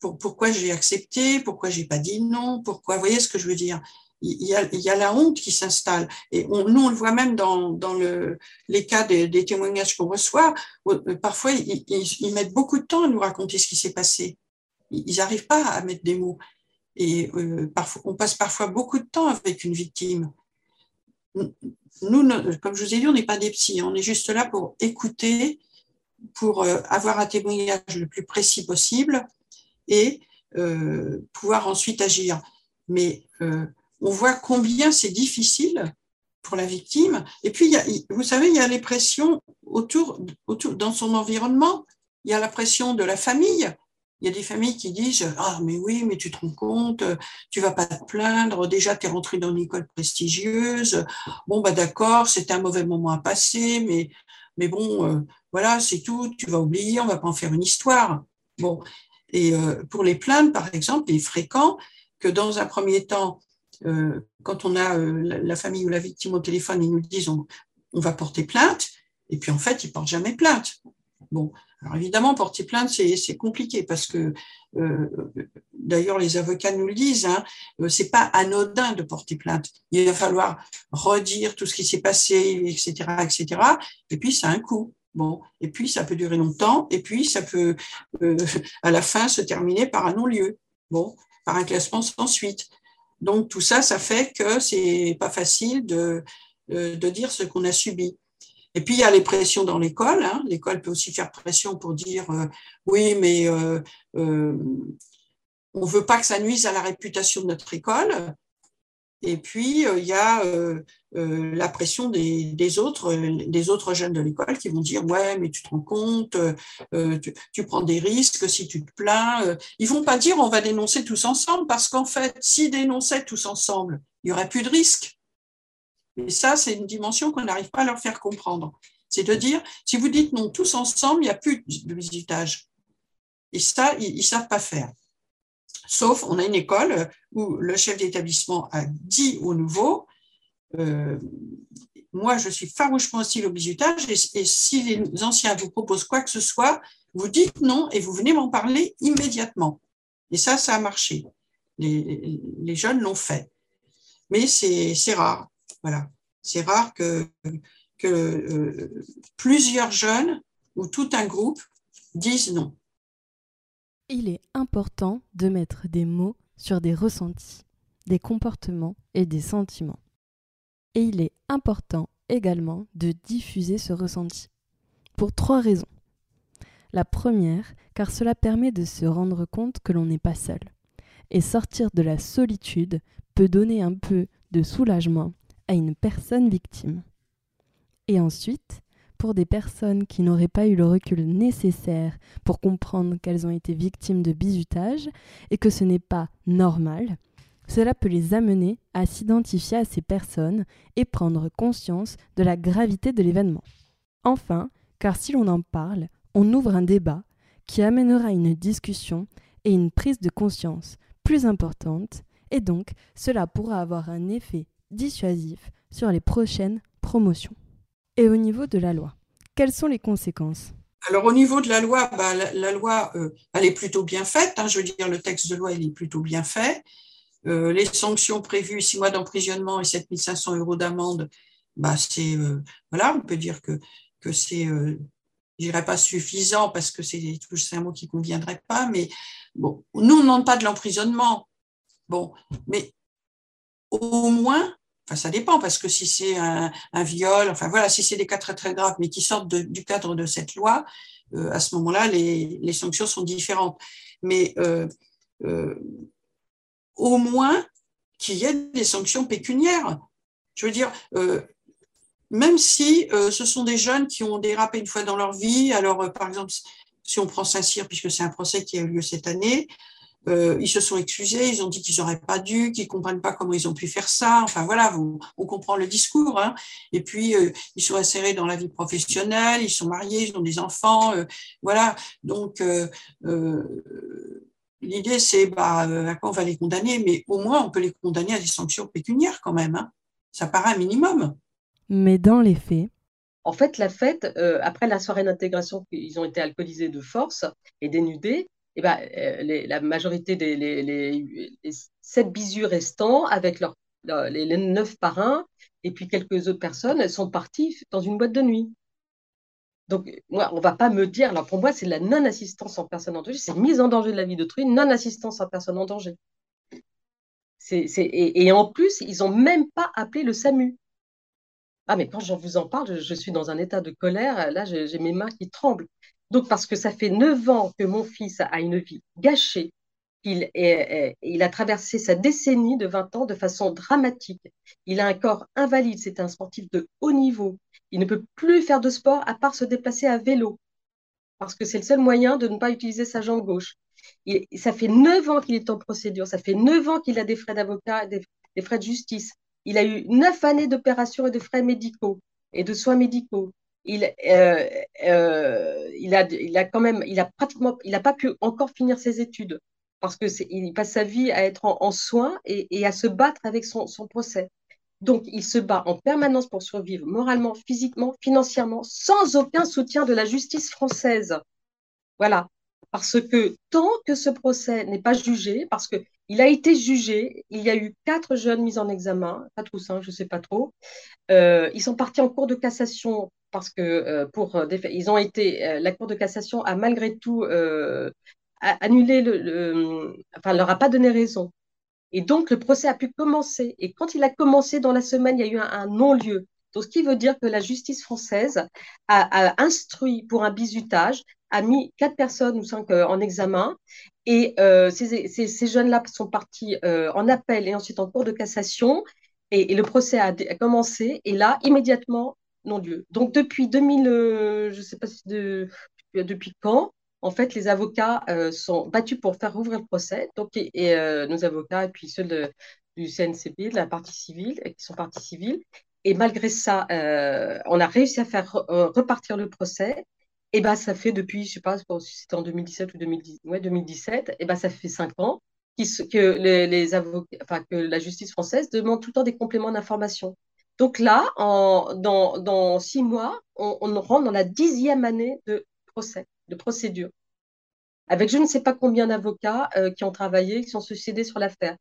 pour pourquoi j'ai accepté, pourquoi j'ai pas dit non, pourquoi. Vous voyez ce que je veux dire? Il y, a, y a la honte qui s'installe. Et nous, on le voit même dans, dans le, les cas des, témoignages qu'on reçoit. Parfois, ils, mettent beaucoup de temps à nous raconter ce qui s'est passé. Ils n'arrivent pas à mettre des mots. Et euh, parfois, on passe parfois beaucoup de temps avec une victime. Nous, comme je vous ai dit, on n'est pas des psys. On est juste là pour écouter, pour euh, avoir un témoignage le plus précis possible et euh, pouvoir ensuite agir. Mais euh, on voit combien c'est difficile pour la victime. Et puis, vous savez, il y a les pressions autour, autour, dans son environnement. Il y a la pression de la famille. Il y a des familles qui disent Ah, mais oui, mais tu te rends compte, tu vas pas te plaindre. Déjà, tu es rentré dans une école prestigieuse. Bon, bah d'accord, c'était un mauvais moment à passer, mais, mais bon, voilà, c'est tout. Tu vas oublier, on va pas en faire une histoire. Bon. Et euh, pour les plaintes, par exemple, il est fréquent que dans un premier temps, euh, quand on a euh, la, famille ou la victime au téléphone, ils nous disent on, va porter plainte, et puis en fait, ils portent jamais plainte. Bon, alors évidemment, porter plainte, c'est compliqué parce que, d'ailleurs, les avocats nous le disent, hein, c'est pas anodin de porter plainte. Il va falloir redire tout ce qui s'est passé, etc., etc. Et puis, ça a un coût. Bon, et puis ça peut durer longtemps, et puis ça peut, à la fin, se terminer par un non-lieu. Bon, par un classement sans suite. Donc tout ça, ça fait que c'est pas facile de, de, dire ce qu'on a subi. Et puis il y a les pressions dans l'école. Hein. L'école peut aussi faire pression pour dire euh, oui, mais euh, euh, on veut pas que ça nuise à la réputation de notre école. Et puis, euh, il y a euh, euh, la pression des, autres, des autres jeunes de l'école qui vont dire Ouais, mais tu te rends compte, tu, prends des risques si tu te plains. Ils vont pas dire On va dénoncer tous ensemble, parce qu'en fait, s'ils dénonçaient tous ensemble, il y aurait plus de risques. Et ça, c'est une dimension qu'on n'arrive pas à leur faire comprendre. C'est de dire Si vous dites non tous ensemble, il n'y a plus de visitage. Et ça, ils ne savent pas faire. Sauf, on a une école où le chef d'établissement a dit aux nouveaux, euh, moi je suis farouchement hostile au bisutage et, si les anciens vous proposent quoi que ce soit, vous dites non et vous venez m'en parler immédiatement. Et ça, ça a marché. Les, jeunes l'ont fait. Mais c'est rare. Voilà. C'est rare que, que euh, plusieurs jeunes ou tout un groupe disent non. Il est important de mettre des mots sur des ressentis, des comportements et des sentiments. Et il est important également de diffuser ce ressenti. Pour trois raisons. La première, car cela permet de se rendre compte que l'on n'est pas seul. Et sortir de la solitude peut donner un peu de soulagement à une personne victime. Et ensuite, pour des personnes qui n'auraient pas eu le recul nécessaire pour comprendre qu'elles ont été victimes de bizutage et que ce n'est pas normal, cela peut les amener à s'identifier à ces personnes et prendre conscience de la gravité de l'événement. Enfin, car si l'on en parle, on ouvre un débat qui amènera une discussion et une prise de conscience plus importante, et donc cela pourra avoir un effet dissuasif sur les prochaines promotions. Et au niveau de la loi, quelles sont les conséquences? Alors au niveau de la loi, bah, la, loi, euh, elle est plutôt bien faite. Hein. je veux dire, le texte de loi, il est plutôt bien fait. Euh, les sanctions prévues, six mois d'emprisonnement et 7500 euros d'amende, bah, c'est euh, voilà, on peut dire que, que c'est, je dirais pas suffisant parce que c'est, un mot qui conviendrait pas, mais bon, nous on ne demande pas de l'emprisonnement. Bon, mais au moins Enfin, ça dépend, parce que si c'est un, viol, enfin voilà, si c'est des cas très très graves, mais qui sortent du cadre de cette loi, euh, à ce moment-là, les, sanctions sont différentes. Mais euh, euh, au moins qu'il y ait des sanctions pécuniaires. Je veux dire, même si ce sont des jeunes qui ont dérapé une fois dans leur vie, alors par exemple, si on prend Saint-Cyr, puisque c'est un procès qui a eu lieu cette année, euh, ils se sont excusés, ils ont dit qu'ils n'auraient pas dû, qu'ils ne comprennent pas comment ils ont pu faire ça. Enfin voilà, on comprend le discours. Hein. Et puis, euh, ils sont insérés dans la vie professionnelle, ils sont mariés, ils ont des enfants. Euh, voilà, donc l'idée c'est bah, à quoi on va les condamner, mais au moins on peut les condamner à des sanctions pécuniaires quand même. Hein. Ça paraît un minimum. Mais dans les faits, En fait, la fête, euh, après la soirée d'intégration, ils ont été alcoolisés de force et dénudés. Et ben, la majorité des sept bisous restants, avec les, neuf parrains et puis quelques autres personnes, sont partis dans une boîte de nuit. Donc, on ne va pas me dire, alors pour moi, c'est la non-assistance en personne en danger, c'est mise en danger de la vie d'autrui, non-assistance en personne en danger. et, en plus, ils n'ont même pas appelé le SAMU. Ah, mais quand je vous en parle, je, suis dans un état de colère, là, j'ai mes mains qui tremblent. Donc, parce que ça fait neuf ans que mon fils a une vie gâchée, il, a traversé sa décennie de 20 ans de façon dramatique. Il a un corps invalide, c'est un sportif de haut niveau. Il ne peut plus faire de sport à part se déplacer à vélo, parce que c'est le seul moyen de ne pas utiliser sa jambe gauche. ça fait neuf ans qu'il est en procédure, ça fait neuf ans qu'il a des frais d'avocat, des, des, frais de justice. Il a eu neuf années d'opérations et de frais médicaux et de soins médicaux. Il, euh, euh, il, a, il a quand même, il a pratiquement, il n'a pas pu encore finir ses études parce que il passe sa vie à être en, soins et, à se battre avec son, son procès. Donc, il se bat en permanence pour survivre moralement, physiquement, financièrement, sans aucun soutien de la justice française. Voilà. Parce que tant que ce procès n'est pas jugé, parce qu'il a été jugé, il y a eu quatre jeunes mis en examen, quatre ou cinq, je ne sais pas trop. Euh, ils sont partis en cours de cassation parce que euh, pour euh, ils ont été, la cour de cassation a malgré tout annulé le, le, enfin, leur a pas donné raison. Et donc, le procès a pu commencer. Et quand il a commencé dans la semaine, il y a eu un, non-lieu. Donc, ce qui veut dire que la justice française a, instruit pour un bizutage, a mis quatre personnes ou cinq euh, en examen. Et euh, ces, jeunes-là sont partis euh, en appel et ensuite en cours de cassation. Et, le procès a, commencé. Et là, immédiatement, non-lieu. Donc, depuis 2000, je ne sais pas si de, depuis quand, en fait, les avocats euh, sont battus pour faire rouvrir le procès. Donc, et, euh, nos avocats, et puis ceux du CNCB, de la partie civile, qui sont partie civile. Et malgré ça, euh, on a réussi à faire repartir le procès. Et ben, ça fait depuis, je sais pas, si c'était en 2017 ou 2010, ouais, 2017, et ben, ça fait cinq ans que, les, avocats, enfin, que la justice française demande tout le temps des compléments d'information. Donc là, dans, six mois, on, rentre dans la dixième année de procès de procédure, avec je ne sais pas combien d'avocats euh, qui ont travaillé, qui sont suicidés sur l'affaire.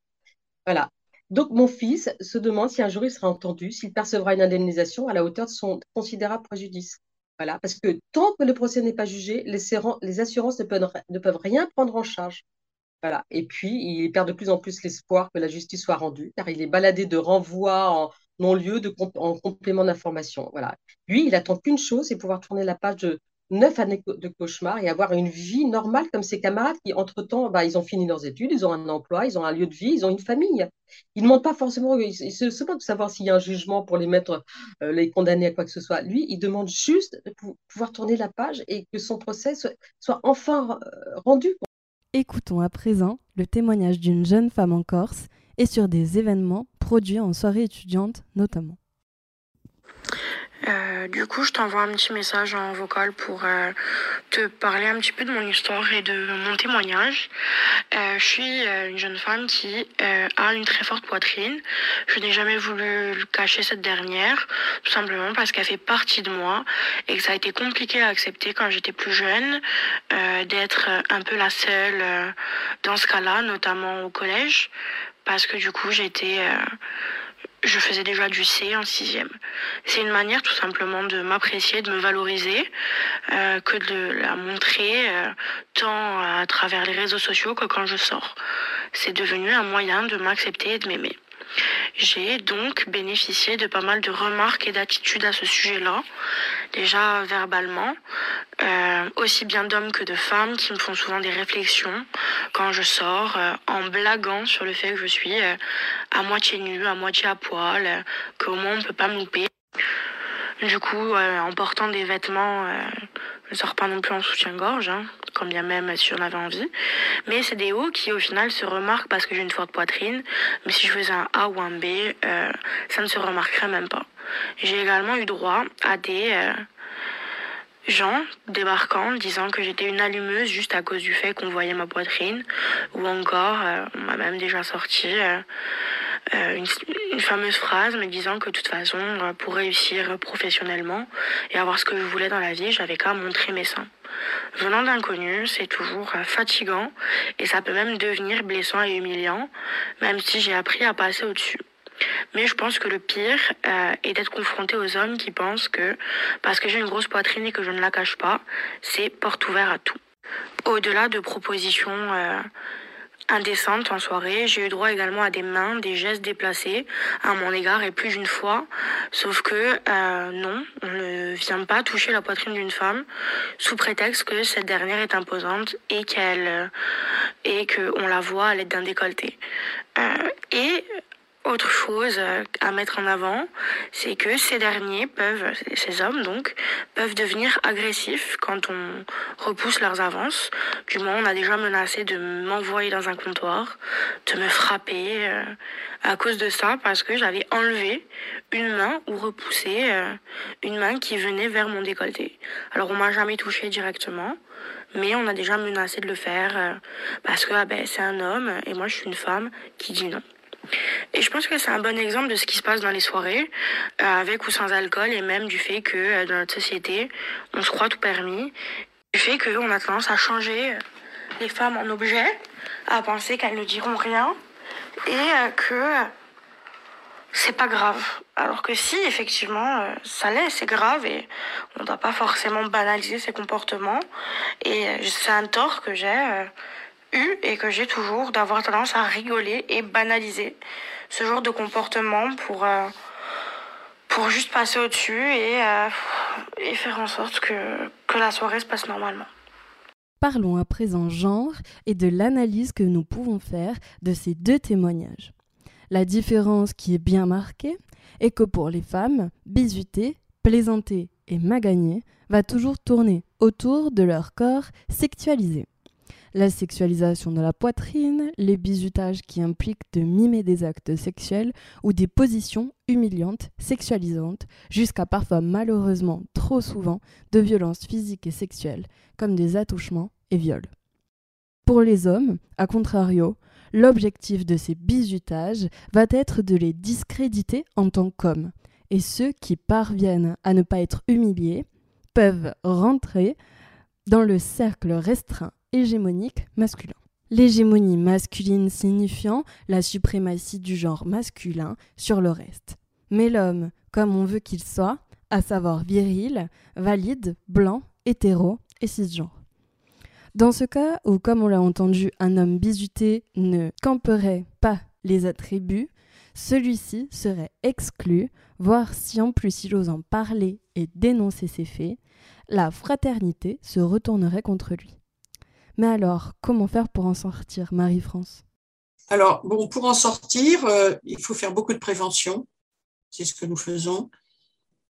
Voilà. Donc, mon fils se demande si un jour il sera entendu, s'il percevra une indemnisation à la hauteur de son considérable préjudice. Voilà, parce que tant que le procès n'est pas jugé, les, assurances ne peuvent, ne peuvent, rien prendre en charge. Voilà. Et puis, il perd de plus en plus l'espoir que la justice soit rendue, car il est baladé de renvoi en non-lieu, en complément d'information. Voilà. Lui, il attend qu'une chose, c'est pouvoir tourner la page de, neuf années de cauchemar et avoir une vie normale comme ses camarades qui, entre-temps, bah, ils ont fini leurs études, ils ont un emploi, ils ont un lieu de vie, ils ont une famille. Ils ne demandent pas forcément, ils ne se pas de savoir s'il y a un jugement pour les mettre, euh, les condamner à quoi que ce soit. Lui, il demande juste de pouvoir tourner la page et que son procès soit, enfin euh, rendu. Écoutons à présent le témoignage d'une jeune femme en Corse et sur des événements produits en soirée étudiante notamment. Euh, du coup, je t'envoie un petit message en vocal pour euh, te parler un petit peu de mon histoire et de mon témoignage. Euh, je suis une jeune femme qui a une très forte poitrine. Je n'ai jamais voulu cacher cette dernière, tout simplement parce qu'elle fait partie de moi et que ça a été compliqué à accepter quand j'étais plus jeune, d'être un peu la seule dans ce cas-là, notamment au collège, parce que du coup, j'étais je faisais déjà du C en sixième. C'est une manière tout simplement de m'apprécier, de me valoriser, euh, que de la montrer euh, tant à travers les réseaux sociaux que quand je sors. C'est devenu un moyen de m'accepter et de m'aimer. J'ai donc bénéficié de pas mal de remarques et d'attitudes à ce sujet-là, déjà verbalement, euh, aussi bien d'hommes que de femmes qui me font souvent des réflexions quand je sors, euh, en blaguant sur le fait que je suis euh, à moitié nue, à moitié à poil, qu'au moins on ne peut pas me louper. Du coup, en portant des vêtements, ne sors pas non plus en soutien-gorge. Hein quand bien même si j'en avais envie. Mais c'est des hauts qui au final se remarquent parce que j'ai une forte poitrine. Mais si je faisais un A ou un B, euh, ça ne se remarquerait même pas. J'ai également eu droit à des euh, gens débarquant disant que j'étais une allumeuse juste à cause du fait qu'on voyait ma poitrine. Ou encore, euh, on m'a même déjà sorti euh, une, fameuse phrase me disant que de toute façon, euh, pour réussir professionnellement et avoir ce que je voulais dans la vie, j'avais qu'à montrer mes seins. Venant d'inconnus, c'est toujours fatigant et ça peut même devenir blessant et humiliant, même si j'ai appris à passer au-dessus. Mais je pense que le pire est d'être confronté aux hommes qui pensent que parce que j'ai une grosse poitrine et que je ne la cache pas, c'est porte ouverte à tout. Au-delà de propositions indécente en soirée. J'ai eu droit également à des mains, des gestes déplacés à mon égard et plus d'une fois. Sauf que euh, non, on ne vient pas toucher la poitrine d'une femme sous prétexte que cette dernière est imposante et qu'elle euh, et que on la voit à l'aide d'un décolleté. Euh, et autre chose euh, à mettre en avant, c'est que ces derniers peuvent, ces hommes donc, peuvent devenir agressifs quand on repousse leurs avances. Du moins, on a déjà menacé de m'envoyer dans un comptoir, de me frapper euh, à cause de ça, parce que j'avais enlevé une main ou repoussé euh, une main qui venait vers mon décolleté. Alors, on m'a jamais touché directement, mais on a déjà menacé de le faire parce que ah ben, c'est un homme et moi je suis une femme qui dit non. Et je pense que c'est un bon exemple de ce qui se passe dans les soirées, euh, avec ou sans alcool, et même du fait que euh, dans notre société, on se croit tout permis, du fait qu'on a tendance à changer euh, les femmes en objets, à penser qu'elles ne diront rien, et que c'est pas grave. Alors que si, effectivement, ça l'est, c'est grave, et on ne doit pas forcément banaliser ces comportements. Et c'est un tort que j'ai et que j'ai toujours d'avoir tendance à rigoler et banaliser ce genre de comportement pour, euh, pour juste passer au-dessus et, euh, et faire en sorte que, que la soirée se passe normalement. Parlons à présent genre et de l'analyse que nous pouvons faire de ces deux témoignages. La différence qui est bien marquée est que pour les femmes, bisuter, plaisanter et maganer va toujours tourner autour de leur corps sexualisé la sexualisation de la poitrine, les bisutages qui impliquent de mimer des actes sexuels ou des positions humiliantes, sexualisantes, jusqu'à parfois malheureusement trop souvent de violences physiques et sexuelles, comme des attouchements et viols. Pour les hommes, à contrario, l'objectif de ces bisutages va être de les discréditer en tant qu'hommes, et ceux qui parviennent à ne pas être humiliés peuvent rentrer dans le cercle restreint hégémonique masculin. L'hégémonie masculine signifiant la suprématie du genre masculin sur le reste. Mais l'homme, comme on veut qu'il soit, à savoir viril, valide, blanc, hétéro et cisgenre. Dans ce cas où, comme on l'a entendu, un homme bisuté ne camperait pas les attributs, celui-ci serait exclu, voire si en plus il ose en parler et dénoncer ses faits, la fraternité se retournerait contre lui. Mais alors, comment faire pour en sortir, Marie-France? Alors, bon, pour en sortir, euh, il faut faire beaucoup de prévention. C'est ce que nous faisons.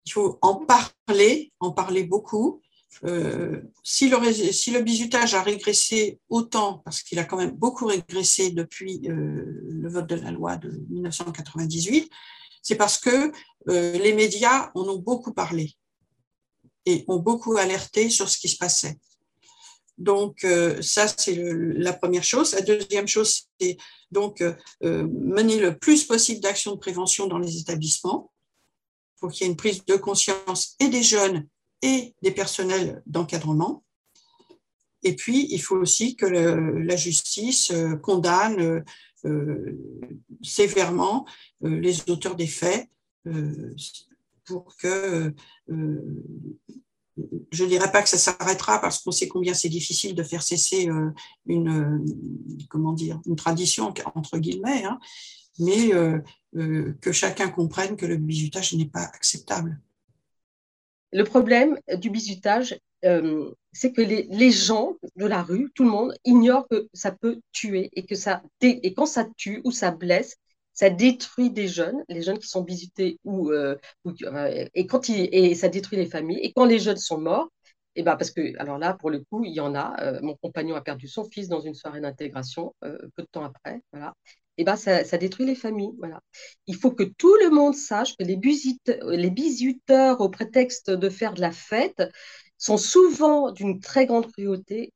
Il faut en parler, en parler beaucoup. Euh, si, le, bizutage a régressé autant, parce qu'il a quand même beaucoup régressé depuis euh, le vote de la loi de 1998, c'est parce que les médias en ont beaucoup parlé et ont beaucoup alerté sur ce qui se passait. Donc, euh, ça, c'est la première chose. La deuxième chose, c'est donc euh, euh, mener le plus possible d'actions de prévention dans les établissements pour qu'il y ait une prise de conscience et des jeunes et des personnels d'encadrement. Et puis, il faut aussi que la justice condamne sévèrement les auteurs des faits pour que je ne dirais pas que ça s'arrêtera parce qu'on sait combien c'est difficile de faire cesser euh, une, euh, comment dire, une tradition, entre guillemets, hein, mais euh, que chacun comprenne que le bizutage n'est pas acceptable. Le problème du bizutage, c'est que les, gens de la rue, tout le monde, ignorent que ça peut tuer et que ça et quand ça tue ou ça blesse, ça détruit des jeunes, les jeunes qui sont visités ou, euh, euh, et quand il, et ça détruit les familles. Et quand les jeunes sont morts, et eh ben parce que alors là pour le coup il y en a. Euh, mon compagnon a perdu son fils dans une soirée d'intégration peu de temps après, voilà. Et ben ça, ça, détruit les familles, voilà. Il faut que tout le monde sache que les, bisuteurs, les bisuteurs au prétexte de faire de la fête sont souvent d'une très grande cruauté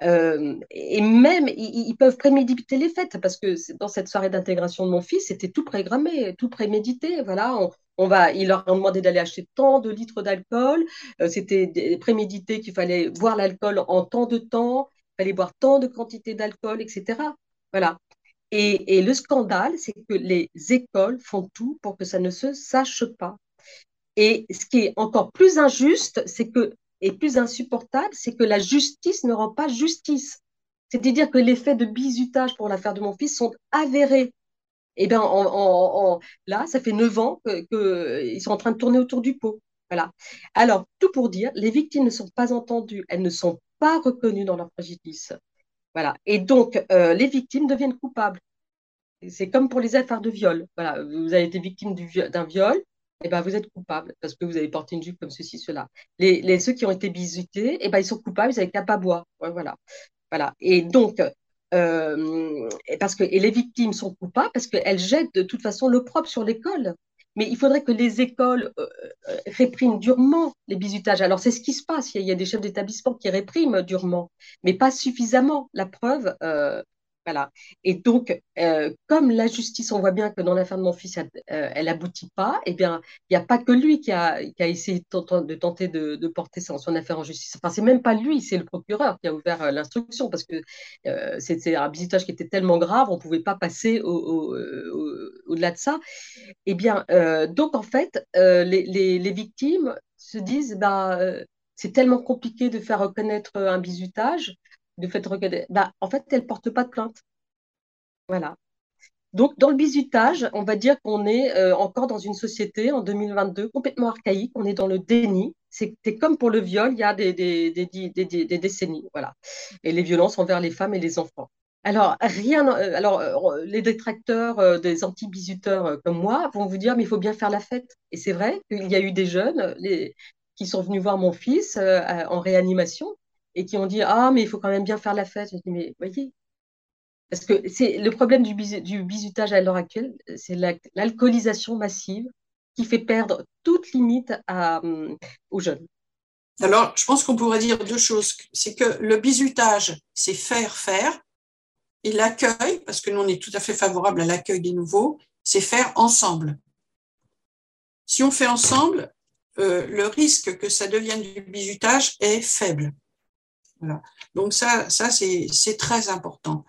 Et même, ils, peuvent préméditer les fêtes, parce que dans cette soirée d'intégration de mon fils, c'était tout programmé, tout prémédité. Voilà, on, va, ils leur ont demandé d'aller acheter tant de litres d'alcool. Euh, c'était prémédité qu'il fallait boire l'alcool en tant de temps, il fallait boire tant de quantité d'alcool, etc. Voilà. Et le scandale, c'est que les écoles font tout pour que ça ne se sache pas. Et ce qui est encore plus injuste, c'est que et plus insupportable, c'est que la justice ne rend pas justice. C'est-à-dire que les faits de bizutage pour l'affaire de mon fils sont avérés. Et eh bien, là, ça fait neuf ans qu'ils sont en train de tourner autour du pot. Voilà. Alors, tout pour dire, les victimes ne sont pas entendues, elles ne sont pas reconnues dans leur préjudice. Voilà. Et donc, euh, les victimes deviennent coupables. C'est comme pour les affaires de viol. Voilà. Vous avez été victime d'un viol, eh ben, vous êtes coupable parce que vous avez porté une jupe comme ceci, cela. Les, ceux qui ont été bisutés, eh ben, ils sont coupables, ils n'avaient qu'à pas boire. voilà. voilà. Et donc, euh, parce que et les victimes sont coupables parce qu'elles jettent de toute façon l'opprobre sur l'école. Mais il faudrait que les écoles euh, euh, répriment durement les bizutages. Alors, c'est ce qui se passe. Il y a, des chefs d'établissement qui répriment durement, mais pas suffisamment. La preuve, Et donc, euh, comme la justice, on voit bien que dans l'affaire de mon fils, elle, n'aboutit euh, pas, eh bien, il n'y a pas que lui qui a, essayé de, tenter de, porter son, affaire en justice. Enfin, c'est même pas lui, c'est le procureur qui a ouvert euh, l'instruction parce que c'était un visitage qui était tellement grave, on ne pouvait pas passer au-delà de ça. Eh bien, donc, en fait, les, victimes se disent, bah, c'est tellement compliqué de faire reconnaître un bizutage de fait bah, en fait, elle ne porte pas de plainte. Voilà. Donc, dans le bizutage, on va dire qu'on est euh, encore dans une société en 2022 complètement archaïque, on est dans le déni. C'est comme pour le viol, il y a des, décennies. Voilà. Et les violences envers les femmes et les enfants. Alors, rien, euh, alors euh, les détracteurs des anti-bizuteurs comme moi vont vous dire, mais il faut bien faire la fête. Et c'est vrai qu'il y a eu des jeunes qui sont venus voir mon fils en réanimation et qui ont dit Ah, mais il faut quand même bien faire la fête. Je dis Mais voyez, parce que c'est le problème du, du bizutage à l'heure actuelle, c'est l'alcoolisation massive qui fait perdre toute limite aux jeunes. Alors, je pense qu'on pourrait dire deux choses. C'est que le bizutage, c'est faire faire, et l'accueil, parce que nous, on est tout à fait favorable à l'accueil des nouveaux, c'est faire ensemble. Si on fait ensemble, euh, le risque que ça devienne du bizutage est faible. Donc ça, ça c'est très important.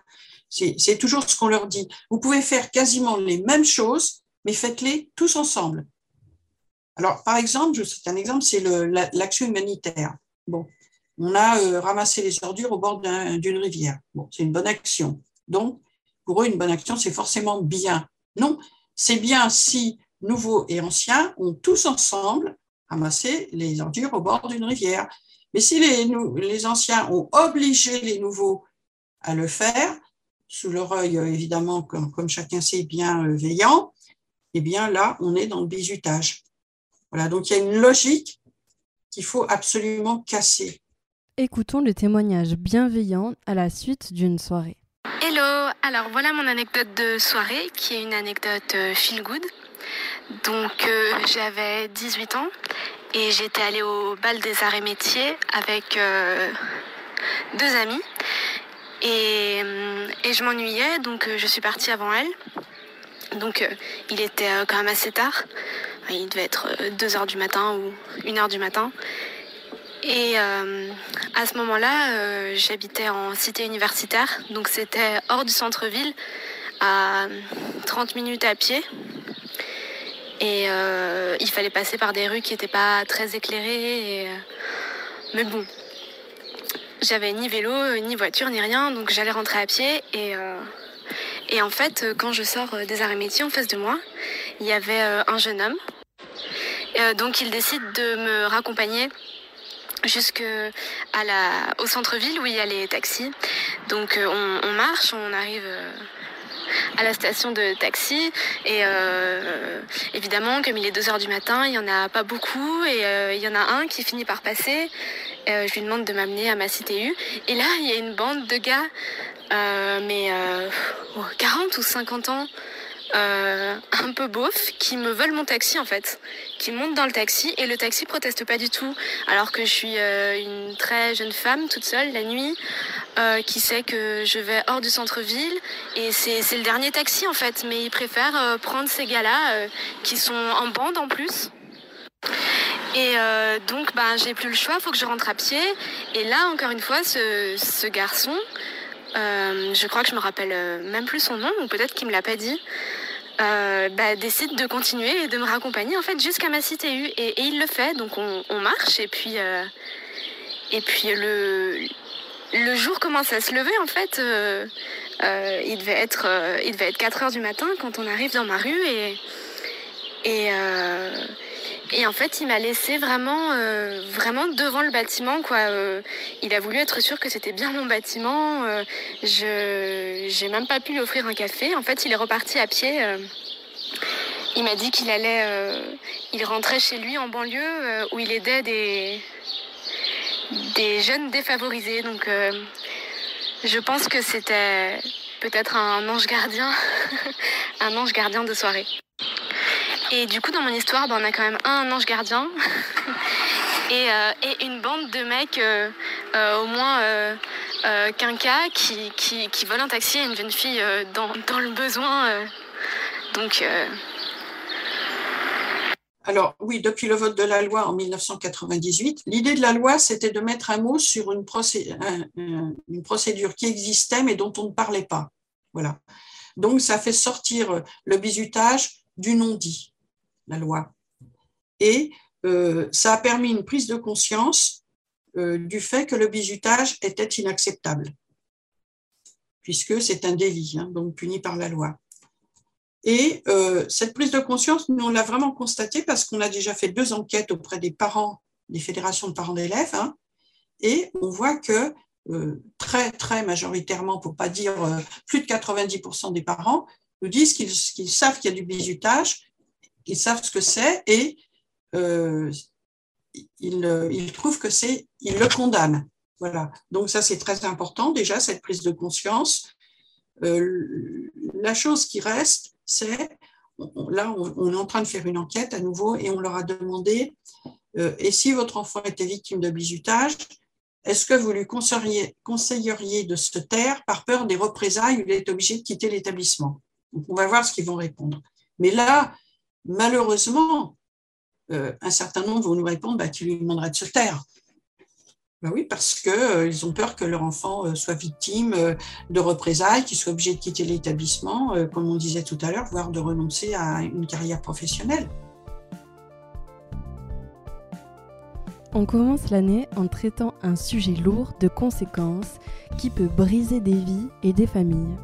C'est toujours ce qu'on leur dit. Vous pouvez faire quasiment les mêmes choses, mais faites-les tous ensemble. Alors, par exemple, c'est un exemple, c'est l'action humanitaire. Bon, on a euh, ramassé les ordures au bord d'une rivière. Bon, c'est une bonne action. Donc, pour eux, une bonne action, c'est forcément bien. Non, c'est bien si nouveaux et anciens ont tous ensemble ramassé les ordures au bord d'une rivière. Mais si les, les anciens ont obligé les nouveaux à le faire, sous leur œil évidemment, comme, comme chacun sait, bien euh, veillant, eh bien là, on est dans le bizutage. Voilà, donc il y a une logique qu'il faut absolument casser. Écoutons le témoignage bienveillant à la suite d'une soirée. Hello, alors voilà mon anecdote de soirée qui est une anecdote euh, feel good. Donc euh, j'avais 18 ans et j'étais allée au bal des arts et métiers avec euh, deux amis. Et, euh, et je m'ennuyais, donc euh, je suis partie avant elle. Donc il était quand même assez tard. Il devait être 2 h du matin ou 1 h du matin. Et à ce moment-là, j'habitais en cité universitaire, donc c'était hors du centre-ville, à 30 minutes à pied. Et euh, il fallait passer par des rues qui n'étaient pas très éclairées. Euh, mais bon, j'avais ni vélo, ni voiture, ni rien, donc j'allais rentrer à pied. Et, euh, et en fait, quand je sors des arrêts métiers en face de moi, il y avait un jeune homme. donc il décide de me raccompagner jusque au centre-ville où il y a les taxis. Donc on, on marche, on arrive à la station de taxi. Et euh, évidemment, comme il est 2h du matin, il n'y en a pas beaucoup. Et euh, il y en a un qui finit par passer. Euh, je lui demande de m'amener à ma CTU. Et là, il y a une bande de gars, mais 40 ou 50 ans. un peu beauf qui me veulent mon taxi en fait, qui montent dans le taxi et le taxi proteste pas du tout, alors que je suis une très jeune femme toute seule la nuit, euh, qui sait que je vais hors du centre-ville. Et c'est le dernier taxi en fait, mais ils préfèrent prendre ces gars-là qui sont en bande en plus. Et donc, ben, j'ai plus le choix, faut que je rentre à pied. Et là, encore une fois, ce, ce garçon, euh, je crois que je me rappelle euh, même plus son nom, ou peut-être qu'il me l'a pas dit, euh, bah, décide de continuer et de me raccompagner en fait jusqu'à ma cité. U et, il le fait. Donc on, marche. Et puis et puis le le jour commence à se lever en fait il devait être il devait être 4 heures du matin quand on arrive dans ma rue et en fait, il m'a laissé vraiment, euh, devant le bâtiment, quoi. Euh, il a voulu être sûr que c'était bien mon bâtiment. Euh, je, j'ai même pas pu lui offrir un café. En fait, il est reparti à pied. il m'a dit qu'il allait, il rentrait chez lui en banlieue où il aidait des, des jeunes défavorisés. Donc, je pense que c'était peut-être un ange gardien, [LAUGHS] un ange gardien de soirée. Et du coup, dans mon histoire, ben, on a quand même un ange gardien [LAUGHS] et, euh, et, une bande de mecs, euh, euh, au moins qu'un qui, qui volent un taxi à une jeune fille dans, dans, le besoin. donc. Alors oui, depuis le vote de la loi en 1998, l'idée de la loi, c'était de mettre un mot sur une, procédure qui existait mais dont on ne parlait pas. Voilà. Donc ça fait sortir le bizutage du non-dit la loi. Et euh, ça a permis une prise de conscience euh, du fait que le bizutage était inacceptable, puisque c'est un délit, hein, donc puni par la loi. Et euh, cette prise de conscience, nous, on l'a vraiment constatée parce qu'on a déjà fait deux enquêtes auprès des parents, des fédérations de parents d'élèves, hein, et on voit que très, très majoritairement, pour pas dire plus de 90% des parents, nous disent qu'ils savent qu'il y a du bizutage, ils savent ce que c'est et euh, ils, trouvent que c'est, ils le condamnent. Voilà. Donc ça, c'est très important déjà, cette prise de conscience. Euh, la chose qui reste, c'est, là, on, est en train de faire une enquête à nouveau et on leur a demandé, euh, et si votre enfant était victime de bizutage, est-ce que vous lui conseilleriez, de se taire par peur des représailles ou il est obligé de quitter l'établissement? Donc, on va voir ce qu'ils vont répondre. Mais là, malheureusement, euh, un certain nombre vont nous répondre bah, qu'il lui demanderait de se taire. Bah oui, parce qu'ils euh, ont peur que leur enfant euh, soit victime de représailles, qu'il soit obligé de quitter l'établissement, comme on disait tout à l'heure, voire de renoncer à une carrière professionnelle. On commence l'année en traitant un sujet lourd de conséquences qui peut briser des vies et des familles.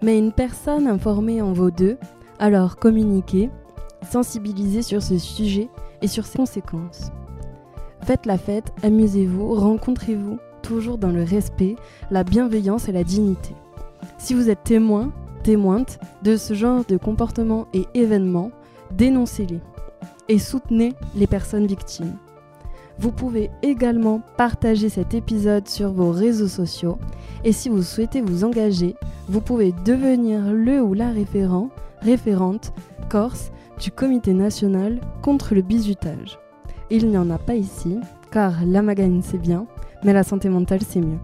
Mais une personne informée en vaut deux, alors communiquez sensibiliser sur ce sujet et sur ses conséquences. Faites la fête, amusez-vous, rencontrez-vous, toujours dans le respect, la bienveillance et la dignité. Si vous êtes témoin, témointe de ce genre de comportements et événements, dénoncez-les et soutenez les personnes victimes. Vous pouvez également partager cet épisode sur vos réseaux sociaux et si vous souhaitez vous engager, vous pouvez devenir le ou la référent, référente Corse du Comité national contre le bizutage. Il n'y en a pas ici, car la magagne c'est bien, mais la santé mentale c'est mieux.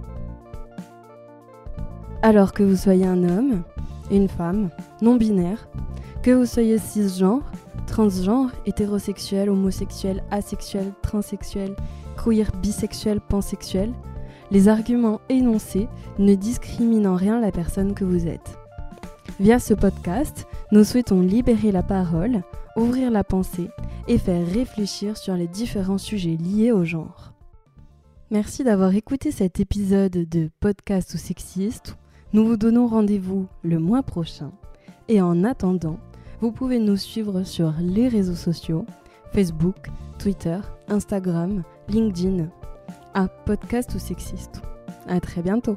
Alors que vous soyez un homme, une femme, non-binaire, que vous soyez cisgenre, transgenre, hétérosexuel, homosexuel, asexuel, transsexuel, queer, bisexuel, pansexuel, les arguments énoncés ne discriminent en rien la personne que vous êtes. Via ce podcast, nous souhaitons libérer la parole, ouvrir la pensée et faire réfléchir sur les différents sujets liés au genre. Merci d'avoir écouté cet épisode de Podcast ou Sexiste. Nous vous donnons rendez-vous le mois prochain. Et en attendant, vous pouvez nous suivre sur les réseaux sociaux Facebook, Twitter, Instagram, LinkedIn à Podcast ou Sexiste. À très bientôt!